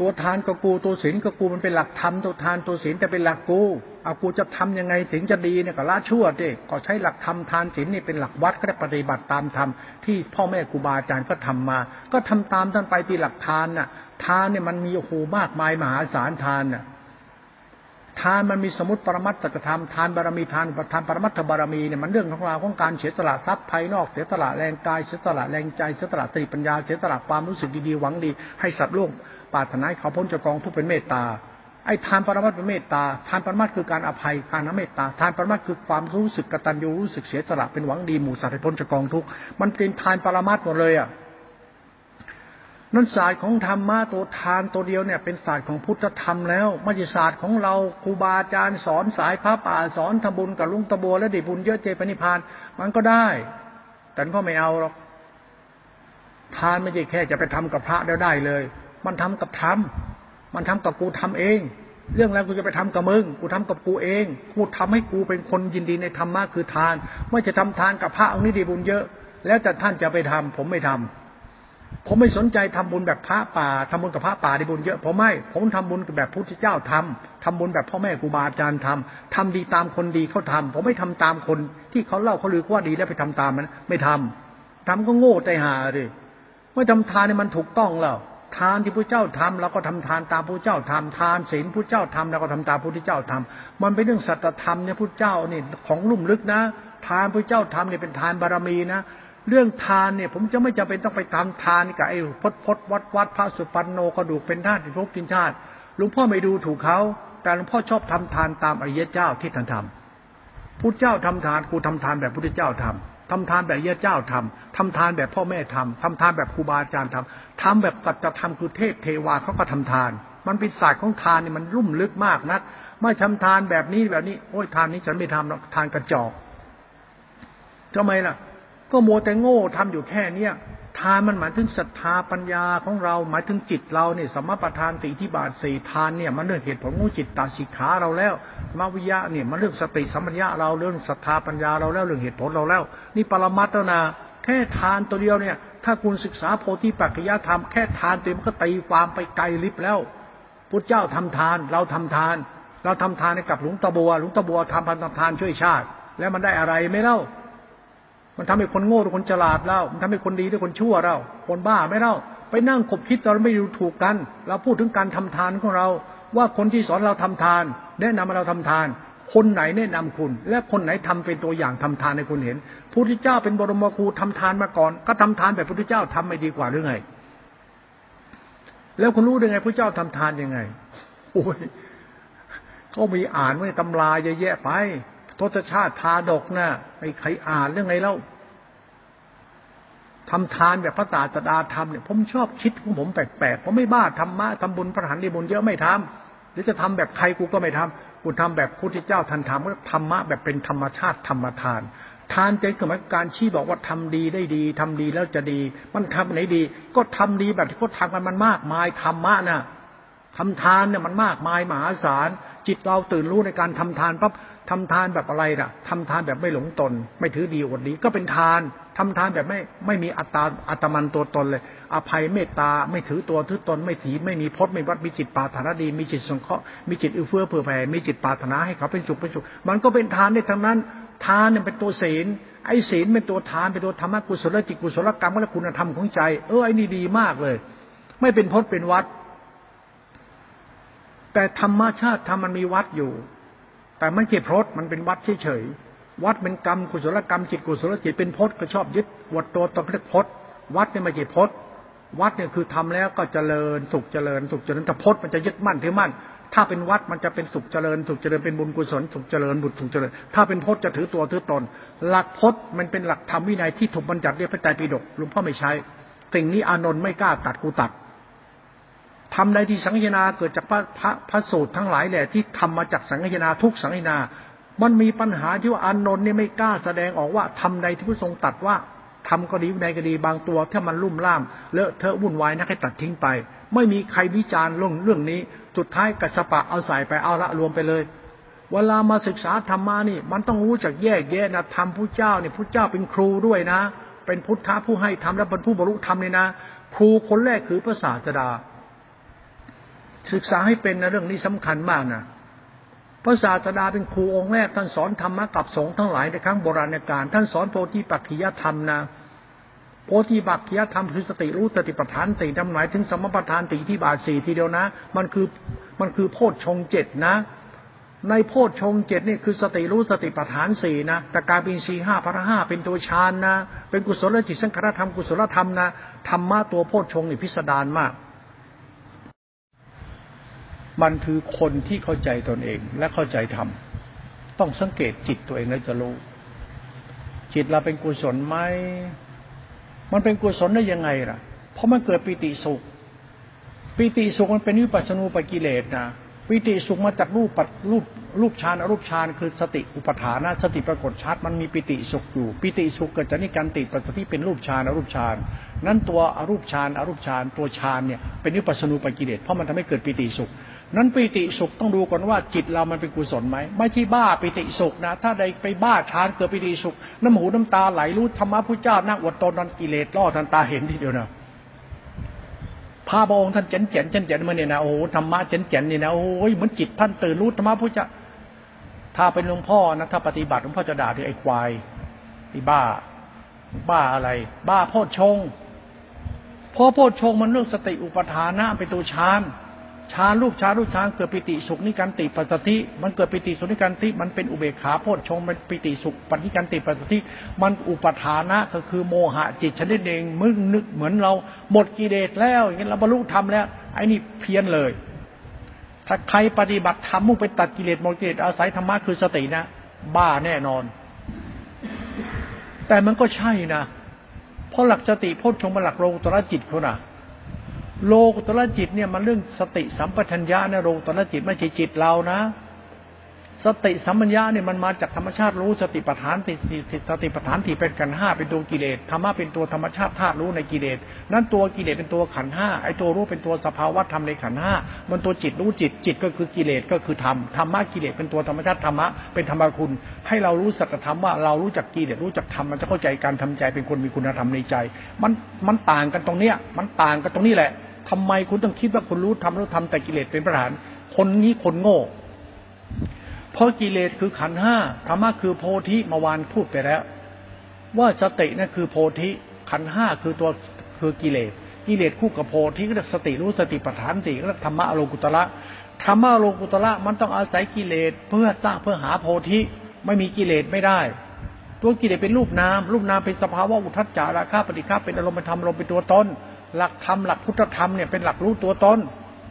ตัวทานก็กูตัวศีลก็กูมันเป็นหลักธรรมตัวทานตัวศีลแต่เป็นหลักกูเอากูจะทํำยังไงถึงจะดีเนี่ยก็ละชั่วดิก็ใช้หลักธรรมทานศีลนี่เป็นหลักวัดก็ได้ปฏิบัติตามธรรมที่พ่อแม่ครูบาอาจารย์ก็ทำมา ก็ทำตามท่านไปที่หลักทานน่ะ ทานเนี่ยมันมีโอ้โหมากมายมหาศาลทานน่ะทานมันมีสมุติปรมัตถธรรมทานบารมีทานทานปรมัตถบารมีเนี่ยมันเรื่องของเราของการเสียสละทรัพย์ภายนอกเสียสละแรงกายเสียสละแรงใจเสียสละสติปัญญาเสียสละความรู้สึกดีๆหวังดี ให้สัตว์โลก ปรารถนาเขาพ้นจากกองทุกเป็นเมตตาไอ้ทานปรมัตเป็นเมตตาทานปรมัตคือการอภัยการน้เมตตาทานปรมัตคือความรู้สึกกตัญญูรู้สึกเสียสละเป็นหวังดีหมู่สัตว์ให้พ้นจากกองทุกมันเป็นทานปรมัตหมดเลยอะนั่นศาสตร์ของธรรมะตัวทานตัวเดียวเนี่ยเป็นศาสตร์ของพุทธธรรมแล้วไม่ใช่ศาสตร์ของเราครูบาอาจารย์สอนสายพระป่าสอนทำบุญกับลุงตะบัวและดิบุญเยอะเจปนิพาน มันก็ได้ แต่ก็ไม่เอาหรอกทานไม่ใช่แค่จะไปทำกับพระแล้วได้เลย มันทำกับทำมันทำกับกูทำเอง เรื่องแล้วกูจะไปทำกับมึง กูทำกับกูเอง กูทำให้กูเป็นคนยินดีในธรรมะคือทาน ไม่จะทำทานกับพระองค์นี้ดีบุญเยอะ แล้วแต่ท่านจะไปทำผมไม่ทำผมไม่สนใจทำบุญแบบพระป่าทำบุญกับพระป่าดีบุญเยอะ ผมไม่ ผมทำบุญแบบพุทธเจ้าทำทำบุญแบบพ่อแม่ครูบาอาจารย์ทำทำดีตามคนดีเขาทำผมไม่ทำตามคนที่เขาเล่าเขาลือว่าดีแล้วไปทำตามมัน ไม่ทำทำก็โง่ใจหาเลยไม่ทำทานเนี่ยมันถูกต้องแล้ว ทานที่พระเจ้าทำเราก็ทำทานตามพระเจ้าทำทานศีลพระเจ้าทำเราก็ทำตามพระเจ้าทำมันเป็นเรื่องสัจธรรมเนี่ยพระเจ้านี่ของลุ่มลึกนะ ทานพระเจ้าทำเนี่ยเป็นทานบารมีนะเรื่องทานเนี่ย ผมจะไม่จำเป็นต้องไปทำทานกับไอ้พดพดวัดวัดพระสุปันโนกระดูกเป็นธาตุที่พบกินชาติหลวงพ่อไม่ดูถูกเขาแต่หลวงพ่อชอบทำทานตามอริยเจ้าที่ท่านทำพุทธเจ้าทำทานกูทำทานแบบพุทธเจ้าทำ ทำทานแบบเยเจ้าทำทำทานแบบพ่อแม่ทำทำทานแบบครูบาอาจารย์ทำทำแบบสัจธรรมคือเทพเทวาเขาก็ทำทาน มันเป็นศาสตร์ของทานนี่มันรุ่มลึกมากนักไม่ทำทานแบบนี้แบบนี้ โอ้ยทานนี้ฉันไม่ทำหรอกทานกระจอกทำไมล่ะ ก็โมแต่โง่ทำอยู่แค่เนี้ย ทานมันหมายถึงศรัทธาปัญญาของเราหมายถึงจิตเราเนี่ยสมประทานสี่ที่บาทสี่ทานเนี่ยมันเรื่องเหตุผลของจิตตาสิกขาเราแล้วมวิยะเนี่ยมันเรื่องสติสัมปัญญาเราเรื่องศรัทธาปัญญาเราแล้วเรื่องเหตุผลเราแล้ว นี่ปรมัตถนาแค่ทานตัวเดียวเนี่ย ถ้าคุณศึกษาโพธิปัจจยธรรมแค่ทานตัวมันก็ตีความไปไกลลิบแล้วพุทธเจ้าทำทาน เราทำทาน เราทำทานให้กับหลวงตาบัวหลวงตาบัวทำพันธทานช่วยชาติ แล้วมันได้อะไรไม่เล่า มันทำให้คนโง่หรือคนฉลาดเล่ามันทำให้คนดีหรือคนชั่วเล่าคนบ้าไม่เล่าไปนั่งคบคิดเราไม่ดูถูกกัน เราพูดถึงการทำทานของเรา ว่าคนที่สอนเราทำทาน แนะนำให้เราทำทาน คนไหนแนะนำคุณ และคนไหนทำเป็นตัวอย่างทำทานให้คุณเห็นพระพุทธเจ้าเป็นบรมครูทำทานมาก่อน ก็ทำทานแบบพระพุทธเจ้าทำไม่ดีกว่าหรือไง แล้วคุณรู้ได้ไงพระเจ้าทำทานยังไงโอ้ยเขามีอ่านไว้ตำราเยอะแยะไป ทศชาติทาดกนะ่ะไอ้ใครอ่านเรื่องไงแล้วทำทานแบบพระศาสดาทำเนี่ยผมชอบคิดของผมแปลกๆผมไม่บ้าธรรมะทำบุญพระหันดีบุญเยอะไม่ทำหรือจะทำแบบใครกูก็ไม่ทำกูทำแบบพุทธเจ้าทันทำก็ธรรมะแบบเป็นธรรมชาติธรรมทาน ทานใจคือหมายการชี้บอกว่าทำดีได้ดีทำดีแล้วจะดี มันทำไหนดี ก็ทำดีแบบที่เขาทำกันมันมากมายธรรมะนะ่ะทำทานเนี่ยมันมากมายมหาศาล จิตเราตื่นรู้ในการทำทานปั๊บ ทำทานแบบอะไรล่ะทำทานแบบไม่หลงตน ไม่ถือดีอดดีก็เป็นทานทำทานแบบไม่ไม่มีอัตตาอัตมันตัวตนเลย อภัยเมตตาไม่ถือตัวถือตน ไม่ถีไม่มีพจน์ไม่วัดมีจิตปาถนาดี มีจิตสงเคราะห์มีจิตอื้อเฟื้อเผื่อแผ่มีจิตปาถนาให้เขาเป็นสุขเป็นสุข มันก็เป็นทานได้ทั้งนั้น ทานเนี่ยเป็นตัวศีลไอ้ศีลเป็นตัวทานเป็นตัวธรรมะกุศลจิตกุศลกรรมและคุณธรรมของใจ เออไอ้นี่ดีมากเลย ไม่เป็นพจน์เป็นวัด แต่ธรรมชาติธรรมมันมีวัดอยู่ แต่ไม่ใช่พจน์มันเป็นวัดเฉยๆวัดเป็นกรรมกุศลกรรมจิตกุศลจิตเป็นพจน์ก็ชอบยึดวดตัวตนเรียกพจน์วัดเนี่ยไม่ใช่พจน์วัดเนี่ยคือทำแล้วก็เจริญสุขเจริญสุขเจริญแต่พจน์มันจะยึดมั่นถือมั่น ถ้าเป็นวัดมันจะเป็นสุขเจริญสุขเจริญเป็นบุญกุศลสุขเจริญบุญสุขเจริญ ถ้าเป็นพจน์จะถือตัวถือตน หลักพจน์มันเป็นหลักธรรมวินัยที่ถูกบัญญัติเรียกพระไตรปิฎกหลวงพ่อไม่ใช้สิ่งนี้อานนท์ไม่กล้าตัดกูตัด ทำใดที่สังฆนาเกิดจากพระพระพระสูตรทั้งหลายแหละที่ทำมาจากสังฆนาทุกสังฆนามันมีปัญหาที่ว่าอานนท์เนี่ยไม่กล้าแสดงออกว่าทำใดที่พระทรงตัดว่าทำก็ดีในก็ดีบางตัวถ้ามันลุ่มล่ามเลอะเทอะวุ่นวายนักให้ตัดทิ้งไป ไม่มีใครวิจารณ์เรื่องเรื่องนี้สุดท้ายกัสปะเอาใส่ไปเอาละรวมไปเลย เวลามาศึกษาธรรมานี่ มันต้องรู้จักแยกแยะนะธรรมผู้เจ้าเนี่ยผู้เจ้าเป็นครูด้วยนะ เป็นพุทธะผู้ให้ทำและเป็นผู้บรรลุธรรมเลยนะ ครูคนแรกคือพระศาสดา ศึกษาให้เป็นนะเรื่องนี้สำคัญมากนะพระศาสดาเป็นครูองค์แรกท่านสอนธรรมะกับสงฆ์ทั้งหลายในครั้งโบราณกาลท่านสอนโพธิปักขิยธรรมนะโพธิปักขิยธรรมคือสติรู้สติปัฏฐานสี่ทำหมายถึงสมปัฏฐานสี่ที่บาทสี่ทีเดียวนะ มันคือมันคือโพชฌงเจ็ดนะ ในโพชฌงเจ็ดนี่คือสติรู้สติปัฏฐานสี่นะแต่การเป็นสี่ห้าพระห้าเป็นตัวฌานนะ เป็นกุศลจิตสังขารธรรมกุศลธรรมนะธรรมะตัวโพชฌงนี่พิสดารมาก มันคือคนที่เข้าใจตนเองและเข้าใจธรรม ต้องสังเกตจิตตัวเองแล้วจะรู้ จิตเราเป็นกุศลไหม มันเป็นกุศลได้ยังไงล่ะ เพราะมันเกิดปิติสุข ปิติสุขมันเป็นวิปัสสนูปกิเลสนะ ปิติสุขมาจากรูปปัรูปรูปฌานอรูปฌานคือสติอุปทานะสติปรากฏชัดมันมีปิติสุขอยู่ ปิติสุขเกิดจากนิการติดปัจจุเป็นรูปฌานอรูปฌานนั้นตัวอรูปฌานอรูปฌานตัวฌานเนี่ยเป็นวิปัสสนูปกิเลสเพราะมันทำให้เกิดปิติสุข นั้นปิติสุขต้องดูก่อนว่าจิตเรามันเป็นกุศลไหมไม่ใช่บ้าปิติสุขนะ ถ้าใดไปบ้าฌานเกิดปิติสุข น้ำหูน้ำตาไหลรู้ธรรมะพระเจ้านั่งอดตนนอนกิเลสล่อทันตาเห็นทีเดียวนะพระบองท่านเจ๋นเจ๋นเจ๋นเจ๋นมาเนี่ยนะโอ้ธรรมะเจ๋นเจ๋นเนี่ยนะโอ้ยเหมือนจิตท่านตื่นรู้ธรรมะพระเจ้าถ้าเป็นหลวงพ่อนะถ้าปฏิบัติหลวงพ่อจะด่าที่ไอ้ควายไอ้บ้า บ้าอะไร บ้าโพชฌงพอโพชฌงมันเรื่องสติอุปทานะเป็นตัวฌาน ชาลูกชาลูกชาเกิดปิติสุขนิการติปัสสติ มันเกิดปิติสุขนิการติ มันเป็นอุเบกขาโพชฌงเป็นปิติสุขปณิการติปัสสติ มันอุปทานะก็คือโมหะจิตชนิดเองมึงนึกเหมือนเราหมดกิเลสแล้วอย่างนี้เราบรรลุธรรมแล้วไอ้นี่เพี้ยนเลย ถ้าใครปฏิบัติธรรมมุ่งไปตัดกิเลสหมดกิเลสอาศัยธรรมะคือสตินะ บ้าแน่นอน แต่มันก็ใช่นะเพราะหลักสติโพชฌงมันหลักโลกุตระจิตเขานะ โลกุตระจิตเนี่ยมันเรื่องสติสัมปชัญญะนะโลกุตระจิตไม่ใช่จิตเรานะ สติสัมปัญญาเนี่ยมันมาจากธรรมชาติรู้สติปัฏฐานติสติปัฏฐานที่เป็นกันห้าเป็นตัวกิเลสธรรมะเป็นตัวธรรมชาติธาตุรู้ในกิเลสนั้นตัวกิเลสเป็นตัวขันห้าไอ้ตัวรู้เป็นตัวสภาวะธรรมในขันห้ามันตัวจิตรู้จิตจิตก็คือกิเลสก็คือธรรมธรรมะกิเลสเป็นตัวธรรมชาติธรรมะเป็นธรรมคุณ ให้เรารู้สัจธรรมว่าเรารู้จักกิเลสรู้จักธรรมมันจะเข้าใจการทำใจเป็นคนมีคุณธรรมในใจ มันมันต่างกันตรงเนี้ยมันต่างกันตรงนี้แหละ ทำไมคุณต้องคิดว่าคุณรู้ทำรู้ทำแต่กิเลสเป็นประธานคนนี้คนโง่ เพราะกิเลสคือขันห้าธรรมะคือโพธิมาวานพูดไปแล้ว ว่าสตินั่นคือโพธิขันห้าคือตัวคือกิเลสกิเลสคู่กับโพธิก็เรียกสติรู้สติปัฏฐานสี่ก็เรียกธรรมะอโลกุตระธรรมะอโลกุตระมันต้องอาศัยกิเลสเพื่อสร้างเพื่อหาโพธิไม่มีกิเลสไม่ได้ ตัวกิเลสเป็นรูปนามรูปนามเป็นสภาวะอุทัจจาราคาปฏิฆาเป็นอารมณ์เป็นธรรมอารมณ์เป็นตัวตน หลักธรรมหลักพุทธธรรมเนี่ยเป็นหลักรู้ตัวตน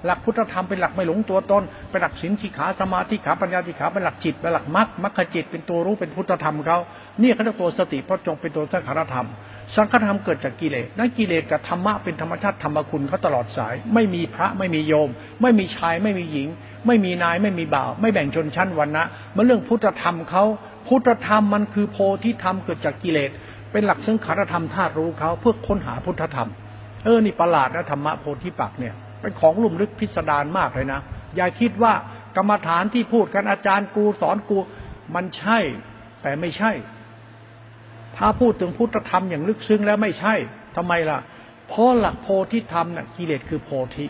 หลักพุทธธรรมเป็นหลักไม่หลงตัวตนเป็นหลักศีลสิขาสมาธิขาปัญญาสิขาเป็นหลักจิตเป็นหลักมรรคมรรคจิตเป็นตัวรู้เป็นพุทธธรรมเขาเนี่ยเขาเรียกตัวสติพระจงเป็นตัวสังขารธรรม สังขารธรรมเกิดจากกิเลสนั่นกิเลสกับธรรมะเป็นธรรมชาติธรรมคุณเขาตลอดสาย ไม่มีพระไม่มีโยม ไม่มีชายไม่มีหญิง ไม่มีนายไม่มีบ่าว ไม่แบ่งชนชั้นวรรณะมันเรื่องพุทธธรรมเขาพุทธธรรมมันคือโพธิธรรมเกิดจากกิเลสเป็นหลักสังขารธรรมธาตุรู้เขาเพื่อค้นหาพุทธธรรม เออนี่ประหลาดนะธรรมะโพธิปักเนี่ยเป็นของลุ่มลึกพิสดารมากเลยนะ อย่าคิดว่ากรรมฐานที่พูดกันอาจารย์กูสอนกู มันใช่ แต่ไม่ใช่ ถ้าพูดถึงพุทธธรรมอย่างลึกซึ้งแล้วไม่ใช่ทำไมล่ะ เพราะหลักโพธิธรรมน่ะกิเลสคือโพธิ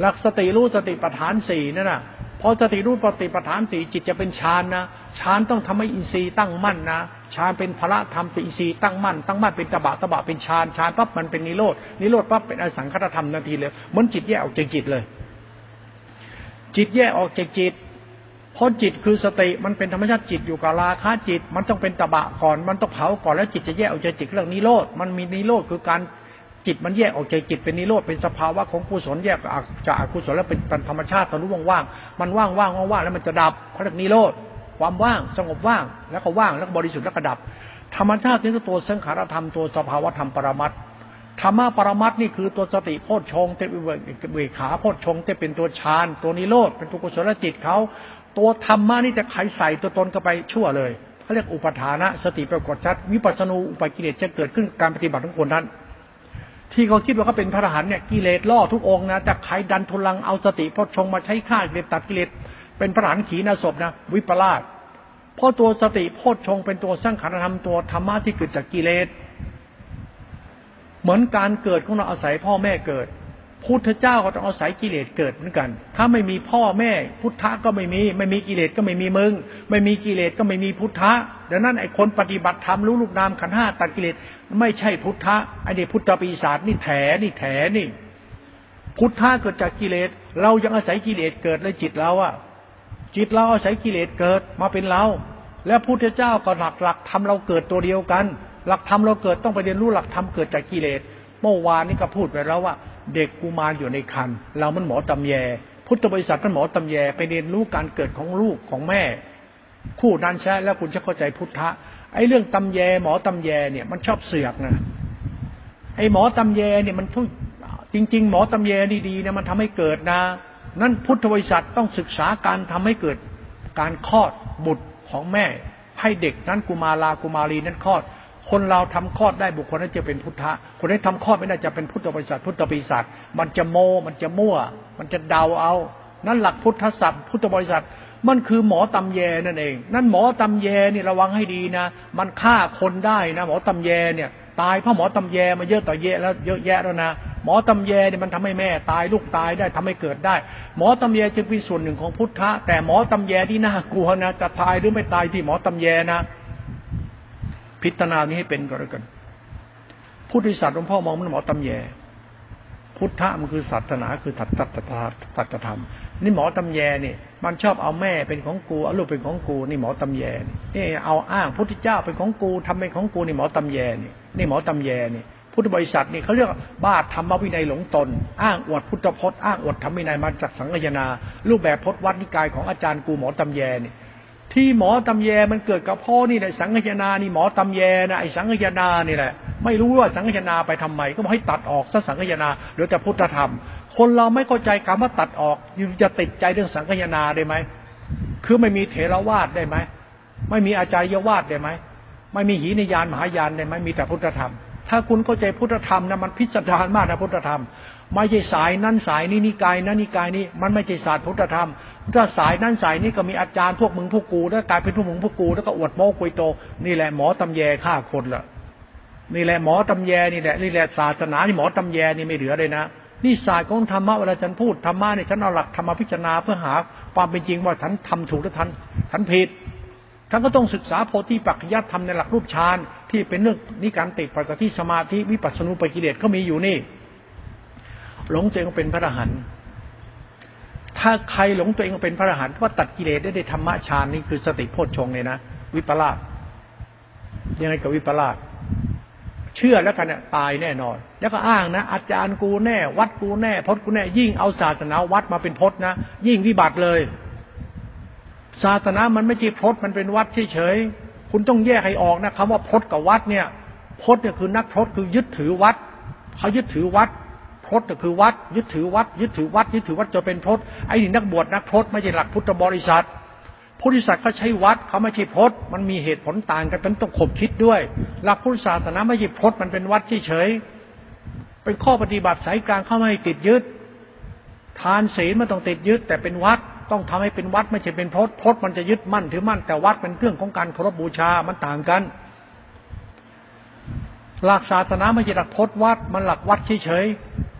หลักสติรู้สติปัฏฐานสี่นั่นน่ะ พอสติรู้ปฏิปัฏฐานสีจิตจะเป็นฌานนะฌานต้องทำให้อินทรีย์ตั้งมั่นนะฌานเป็นพระธรรมเป็นอินทรีย์ตั้งมั่นตั้งมั่นเป็นตบะตบะเป็นฌานฌานปั๊บมันเป็นนิโรดนิโรธปั๊บเป็นอสังคตธรรมนาทีเลยเหมือนจิตแยกออกจากจิตเลย จิตแยกออกจากจิตเพราะจิตคือสติมันเป็นธรรมชาติจิตอยู่กับราคะจิต มันต้องเป็นตบะก่อน มันต้องเผาก่อนแล้วจิตจะแยกออกจากจิตเรื่องนิโรธมันมีนิโรธคือการ จิตมันแยกออกจากจิตเป็นนิโรธเป็นสภาวะของกุศลแยกจากอกุศลแล้วเป็นธรรมชาติตอนรู้ว่างๆมันว่างว่างว่างแล้วมันจะดับเขาเรียกนิโรธความว่างสงบว่างแล้วก็ว่างแล้วก็บริสุทธิ์แล้วก็ดับ ธรรมชาตินี่คือตัวสังขารธรรมตัวสภาวะธรรมปรมัตธรรมะปรมัตนี่คือตัวสติโพชฌงเตวิเวขาโพชฌงจะเป็นตัวฌานตัวนิโรธเป็นตัวกุศลจิตเขาตัวธรรมะนี่จะไขใส่ตัวตนเข้าไปชั่วเลยเขาเรียกอุปทานะสติปรากฏชัดวิปัสสนูอุปกิเลสจะเกิดขึ้นการปฏิบัติของคนนั้น ที่เขาคิดว่าเขาเป็นพระอรหันต์เนี่ยกิเลสล่อทุกองนะจะใครดันทุลังเอาสติพอชงมาใช้ฆ่ากิเลสตัดกิเลสเป็นพระอรหันต์ขีณาศพนะวิปลาสเพราะตัวสติโพชฌงเป็นตัวสร้างขันธธรรมตัวธรรมะที่เกิดจากกิเลส เหมือนการเกิดของเราอาศัยพ่อแม่เกิด พุทธเจ้าก็ต้องอาศัยกิเลสเกิดเหมือนกัน ถ้าไม่มีพ่อแม่ พุทธะก็ไม่มี ไม่มีกิเลสก็ไม่มีมึง ไม่มีกิเลสก็ไม่มีพุทธะ ดังนั้นไอ้คนปฏิบัติธรรมรู้ลูกนามขันห้าตัดกิเลสไม่ใช่พุทธะไอ้นี่พุทธปีศาจนี่แถนี่แถนี่ พุทธะเกิดจากกิเลส เรายังอาศัยกิเลสเกิดเลยจิตเราอะจิตเราอาศัยกิเลสเกิดมาเป็นเรา แล้วพุทธเจ้าก็หลักหลักทำเราเกิดตัวเดียวกัน หลักธรรมเราเกิดต้องไปเรียนรู้หลักธรรมเกิดจากกิเลส เมื่อวานนี้ก็พูดไปแล้วว่า เด็กกุมารอยู่ในคันเรามันหมอตำแย พุทธบริษัทมันหมอตำแยไปเรียนรู้การเกิดของลูกของแม่ คู่นั้นใช่แล้วคุณจะเข้าใจพุทธะไอ้เรื่องตำแย หมอตำแยเนี่ยมันชอบเสือกนะไอ้หมอตำแยเนี่ยมันทุจริง ๆ หมอตำแยดีๆเนี่ยมันทำให้เกิดนะ นั้นพุทธบริษัทต้องศึกษาการทำให้เกิดการคลอดบุตรของแม่ ให้เด็กนั้นกุมารากุมารีนั้นคลอด คนเราทำคลอดได้บุคคลนั้นจะเป็นพุทธะ คนที่ทำคลอดไม่ได้จะเป็นพุทธบริษัทพุทธบริษัทมันจะโม มันจะมั่ว มันจะเดาเอา นั่นหลักพุทธศัพท์พุทธบริษัท มันคือหมอตำแยนั่นเอง นั่นหมอตำแยนี่ระวังให้ดีนะ มันฆ่าคนได้นะ หมอตำแยเนี่ย ตายเพราะหมอตำแยมาเยอะต่อเยอะแล้วเยอะแยะแล้วนะหมอตำแยเนี่ยมันทำให้แม่ตายลูกตายได้ทำให้เกิดได้ หมอตำแยจึงเป็นส่วนหนึ่งของพุทธะ แต่หมอตำแยที่น่ากลัวนะจะตายหรือไม่ตายที่หมอตำแยนะ พิจารณานี้ให้เป็นก็แล้วกัน พุทธิสัตว์หลวงพ่อมองมันหมอตำแย พุทธะมันคือศาสนาคือตัตตัตตัตธรรม นี่หมอตำแยเนี่ยมันชอบเอาแม่เป็นของกูเอาลูกเป็นของกู นี่หมอตำแยนี่เอาอ้างพุทธเจ้าเป็นของกูทำเป็นของกูนี่หมอตำแยนี่นี่หมอตำแยนี่พุทธบริษัทนี่เขาเรียกบ้าธรรมวินัยหลงตน อ้างอวดพุทธพจน์อ้างอวดธรรมวินัยมาจากสังฆยนา รูปแบบพจน์วัดนิกายของอาจารย์กูหมอตำแยนี่ ที่หมอตำแยมันเกิดกับพ่อนี่แหละสังฆยนานี่หมอตำแยนะไอ้สังฆยนานี่แหละไม่รู้ว่าสังฆยนาไปทำไมก็บอกให้ตัดออกซะสังฆยนาเหลือแต่พุทธธรรม คนเราไม่เข้าใจคำว่าตัดออกยูจะติดใจเรื่องสังฆยนาได้ไหมคือไม่มีเถรวาทได้ไหมไม่มีอาจารยวาทได้ไหมไม่มีหีนิยานมหายานได้ไหมมีแต่พุทธธรรม ถ้าคุณเข้าใจพุทธธรรมนะมันพิสดารมากนะพุทธธรรม ไม่ใช่สายนั้นสายนี้นิกายนั้นนิกายนี้ มันไม่ใช่ศาสตร์พุทธธรรมถ้าสายนั้นสายนี้ก็มีอาจารย์พวกมึงพวกกูแล้วกลายเป็นพวกมึงพวกกูแล้วก็อวดโม้กุยโต นี่แหละหมอตำแยฆ่าคนละนี่แหละหมอตำแยนี่แหละนี่แหละศาสนาที่หมอตำแยนี่ไม่เหลือเลยนะนี่ศาสตร์ของธรรมะเวลาฉันพูดธรรมะเนี่ยฉันเอาหลักธรรมพิจารณาเพื่อหาความเป็นจริงว่าฉันทำถูกหรือฉันฉันผิดท่านก็ต้องศึกษาโพธิปัจจยธรรมในหลักรูปฌานที่เป็นเรื่องนิการติดปฏิสมาธิวิปัสสนุปกิเลสก็มีอยู่นี่ หลงตัวเองเป็นพระอรหันต์ถ้าใครหลงตัวเองเป็นพระอรหันต์ว่าตัดกิเลสได้ในธรรมะฌานนี่คือสติโพชฌงเลยนะวิปลาสยังไงกับวิปลาสเชื่อแล้วกันเนี่ยตายแน่นอน แล้วก็อ้างนะ อาจารย์กูแน่ วัดกูแน่พจน์กูแน่ ยิ่งเอาศาสนาวัดมาเป็นพจน์นะยิ่งวิบัติเลย ศาสนามันไม่ใช่พจน์มันเป็นวัดเฉยๆคุณต้องแยกให้ออกนะคำว่าพจน์กับวัดเนี่ยพจน์เนี่ยคือนักพจน์คือยึดถือวัดเขายึดถือวัด พจน์ก็คือวัด ยึดถือวัด ยึดถือวัด ยึดถือวัดจะเป็นพจน์ไอ้นี่นักบวชนักพจน์ไม่ใช่หลักพุทธบริษัทพุทธิษัทเขาใช้วัดเขาไม่ใช่พจน์มันมีเหตุผลต่างกันต้องต้องขบคิดด้วย หลักพุทธศาสนาไม่ใช่พจน์มันเป็นวัดเฉยๆเป็นข้อปฏิบัติสายกลางเข้าไม่ติดยึด ทานศีลมันต้องติดยึด แต่เป็นวัดต้องทำให้เป็นวัดไม่ใช่เป็นพจน์พจน์มันจะยึดมั่นถือมั่นแต่วัดเป็นเรื่องของการเคารพบูชามันต่างกัน หลักศาสนาไม่ใช่หลักพจน์วัด มันหลักวัดเฉยๆ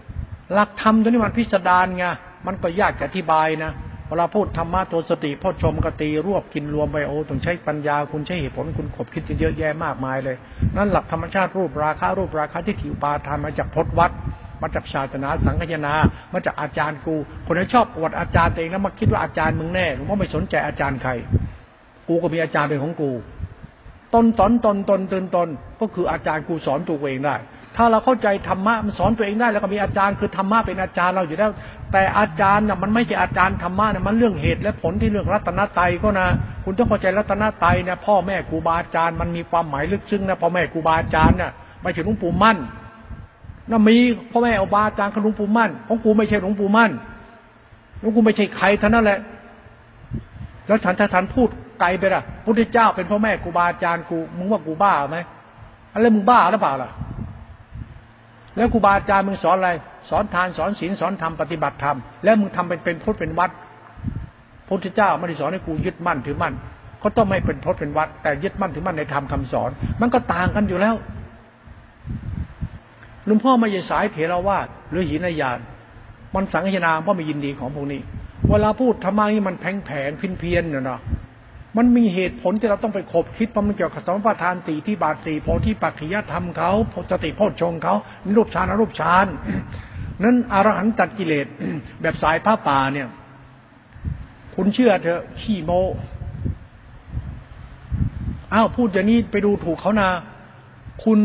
หลักธรรมตัวนี้มันพิสดารไงมันก็ยากจะอธิบายนะเวลาพูดธรรมะตัวสติพ่อชมกตีรวบกินรวมไปโอ้ต้องใช้ปัญญาคุณใช้เหตุผลคุณขบคิดเยอะแยะมากมายเลย นั่นหลักธรรมชาติรูปราคารูปราคาที่ถิวปาทานมาจากพจนวัดมาจากศาสนาสังฆยนา มาจากอาจารย์กู คนที่ชอบอวดอาจารย์ตัวเองแล้วมาคิดว่าอาจารย์มึงแน่หลวงพ่อไม่สนใจอาจารย์ใคร กูก็มีอาจารย์เป็นของกู ตนสอนตนตนตืนตนก็คืออาจารย์กูสอนตัวเองได้ ถ้าเราเข้าใจธรรมะมันสอนตัวเองได้แล้วก็มีอาจารย์คือธรรมะเป็นอาจารย์เราอยู่แล้ว แต่อาจารย์น่ะมันไม่ใช่อาจารย์ธรรมะน่ะมันเรื่องเหตุและผลที่เรื่องรัตนตรัยก็นะ คุณต้องเข้าใจรัตนตรัยเนี่ยพ่อแม่ครูบาอาจารย์มันมีความหมายลึกซึ้งนะพ่อแม่ครูบาอาจารย์น่ะไม่ใช่หลวงปู่มั่นน่ะมีพ่อแม่อาบาอาจารย์ขหลวงปู่มั่นของกูไม่ใช่หลวงปู่มั่นหลวงกูไม่ใช่ใครท่านั้นแหละ แล้วฉันถ้าท่านพูดไกลไปละพุทธเจ้าเป็นพ่อแม่ครูบาอาจารย์กูมึงว่ากูบ้าไหมอะไรมึงบ้าหรือเปล่าล่ะ แล้วครูบาอาจารย์มึงสอนอะไร สอนทานสอนศีลสอนธรรมปฏิบัติธรรมแล้วมึงทำเป็นเป็นพุทธเป็นวัดพุทธเจ้าไม่ได้สอนให้กูยึดมั่นถือมั่น ก็ต้องไม่เป็นพจน์เป็นวัด แต่ยึดมั่นถือมั่นในธรรมคาสอน มันก็ต่างกันอยู่แล้วหลวงพ่อไม่ใช่สายเถรวาทหรือหินยาน มันสังฆนาเพราะไม่ยินดีของพวกนี้ เวลาพูดธรรมะนี่มันแผงแผงพินเพียนเนี่ยนะ มันมีเหตุผลที่เราต้องไปขบคิดเพราะมันเกี่ยวกับสมปทานสี่ที่บาทสี่โพธิปัจจยธรรมเขาสติโพชงเขารูปฌานอรูปฌานนั้นอรหันตัดกิเลสแบบสายผ้าป่าเนี่ย คุณเชื่อเถอะขี้โมอ้าวพูดอย่างนี้ไปดูถูกเขานะคุณ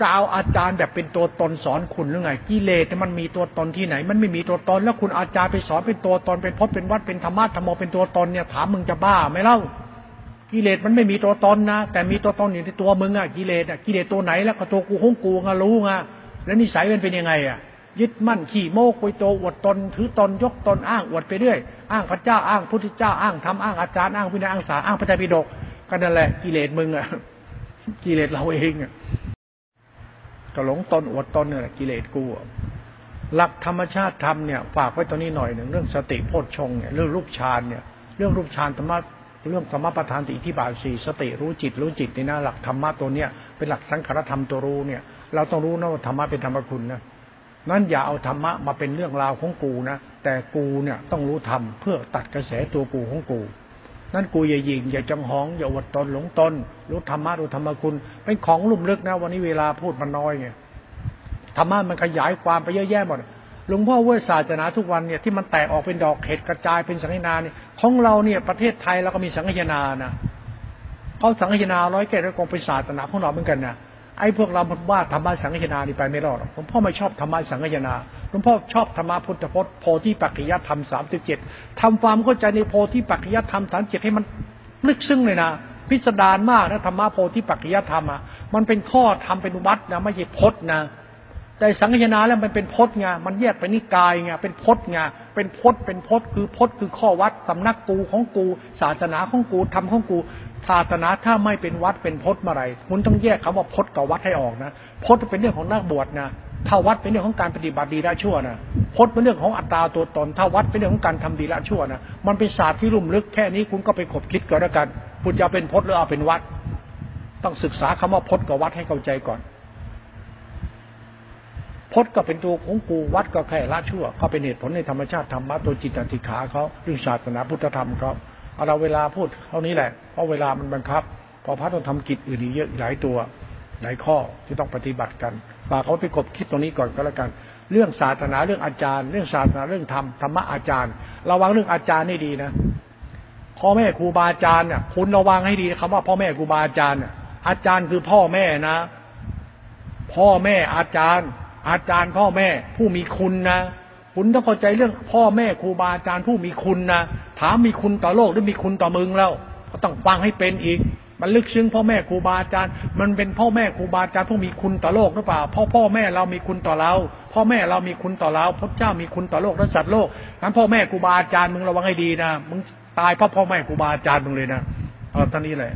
จะเอาอาจารย์แบบเป็นตัวตนสอนคุณหรือไงกิเลสมันมีตัวตนที่ไหน มันไม่มีตัวตน แล้วคุณอาจารย์ไปสอนเป็นตัวตนเป็นพจน์เป็นวัดเป็นธรรมะธรรมโมเป็นตัวตนเนี่ยถามมึงจะบ้าไหมเล่า กิเลสมันไม่มีตัวตนนะแต่มีตัวตนอยู่ในตัวมึงอะกิเลสอะกิเลสตัวไหนแล้วก็ตัวกูห้องกูงะรู้ไงแล้วนิสัยมันเป็นยังไงอะยึดมั่นขี่โมกไปโตอวดตนถือตนยกตนอ้างอวดไปเรื่อยอ้างพระเจ้าอ้างพุทธเจ้าอ้างธรรมอ้างอาจารย์อ้างวินัยอ้างสาอ้างพระไตรปิฎกก็นั่นแหละกิเลสมึงอะกิเลสเราเองอะก็หลงตนอวดตนเนี่ยกิเลสกูหลักธรรมชาติธรรมเนี่ยฝากไว้ตรงนี้หน่อยหนึ่งเรื่องสติโพชฌงเนี่ยเรื่องรูปฌานเนี่ย เรื่องรูปฌานธรรมะ เรื่องธรรมประธานติที่บาทสี่สติรู้จิตรู้จิตนี่นะหลักธรรมะตัวเนี้ยเป็นหลักสังขารธรรมตัวรู้เนี่ย เราต้องรู้นะว่าธรรมะเป็นธรรมคุณนะนั้นอย่าเอาธรรมะมาเป็นเรื่องราวของกูนะแต่กูเนี่ยต้องรู้ธรรมเพื่อตัดกระแสตัวกูของกู นั่นกูอย่ายิงอย่าจังหองอย่าอดตนหลงตนรู้ธรรมะรู้ธรรมคุณ เป็นของลุ่มลึกนะ วันนี้เวลาพูดมันน้อยไงธรรมะมันขยายความไปเยอะแยะหมด หลวงพ่อเวทศาสนาทุกวันเนี่ยที่มันแตกออกเป็นดอกเห็ดกระจายเป็นสังฆนาเนี่ยของเราเนี่ยประเทศไทยเราก็มีสังฆนานะเขาสังฆนาร้อยแก่ร้อยกองเป็นศาสนาของเราเหมือนกันนะไอ้พวกเราว่าธรรมะสังฆนานี่ไปไม่รอดหลวงพ่อไม่ชอบธรรมะสังฆนาหลวงพ่อชอบธรรมะพุทธพจน์โพธิปัจจยธรรมสามสิบเจ็ดทำความเข้าใจในโพธิปัจจยธรรมสามเจ็ดให้มันลึกซึ้งเลยนะพิสดารมากนะธรรมะโพธิปัจจยธรรมอะมันเป็นข้อทำเป็นวัดนะไม่ใช่พจน์นะ แต่สังฆนาแล้วมันเป็นพจน์ไงมันแยกไปนิกายไงเป็นพจน์ไงเป็นพจน์เป็นพจน์คือพจน์คือข้อวัดสำนักกูของกู ศาสนาของกูทำของกูศาสนาถ้าไม่เป็นวัดเป็นพจน์เมื่อไรคุณต้องแยกคำว่าพจน์กับวัดให้ออกนะพจน์เป็นเรื่องของนักบวชนะถ้าวัดเป็นเรื่องของการปฏิบัติดีละชั่วนะพจน์เป็นเรื่องของอัตตาตัวตน ถ้าวัดเป็นเรื่องของการทำดีละชั่วนะมันเป็นศาสตร์ที่ลุ่มลึกแค่นี้คุณก็ไปขบคิดก่อนแล้วกันคุณจะเป็นพจน์หรือเอาเป็นวัด ต้องศึกษาคำว่าพจน์กับวัดให้เข้าใจก่อน พจน์ก็เป็นตัวของกูวัดก็แค่ละชั่ว ก็เป็นเหตุผลในธรรมชาติธรรมะตัวจิตติขาเขาเรื่องศาสนาพุทธธรรมเขาเอาเราเวลาพูดเท่านี้แหละ เพราะเวลามันบังคับ พอพระต้องทำกิจอื่นอีกเยอะหลายตัวหลายข้อที่ต้องปฏิบัติกันฝากเขาไปกบคิดตรงนี้ก่อนก็แล้วกัน เรื่องศาสนาเรื่องอาจารย์ เรื่องศาสนาเรื่องธรรมธรรมะอาจารย์ระวังเรื่องอาจารย์นี่ดีนะพ่อแม่ครูบาอาจารย์เนี่ยคุณระวังให้ดีคำว่าพ่อแม่ครูบาอาจารย์อาจารย์คือพ่อแม่นะ พ่อแม่อาจารย์ อาจารย์พ่อแม่ผู้มีคุณนะคุณต้องเข้าใจเรื่องพ่อแม่ครูบาอาจารย์ผู้มีคุณนะถามมีคุณต่อโลกหรือมีคุณต่อมึงแล้ว ก็ต้องฟังให้เป็นอีก มันลึกซึ้งพ่อแม่ครูบาอาจารย์ มันเป็นพ่อแม่ครูบาอาจารย์ผู้มีคุณต่อโลกหรือเปล่าพ่อพ่อแม่เรามีคุณต่อเรา พ่อแม่เรามีคุณต่อเราพระเจ้ามีคุณต่อโลกและสัตว์โลกงั้นพ่อแม่ครูบาอาจารย์มึงระวังให้ดีนะมึงตายเพราะพ่อแม่ครูบาอาจารย์มึงเลยนะเอาท่านี้แหละ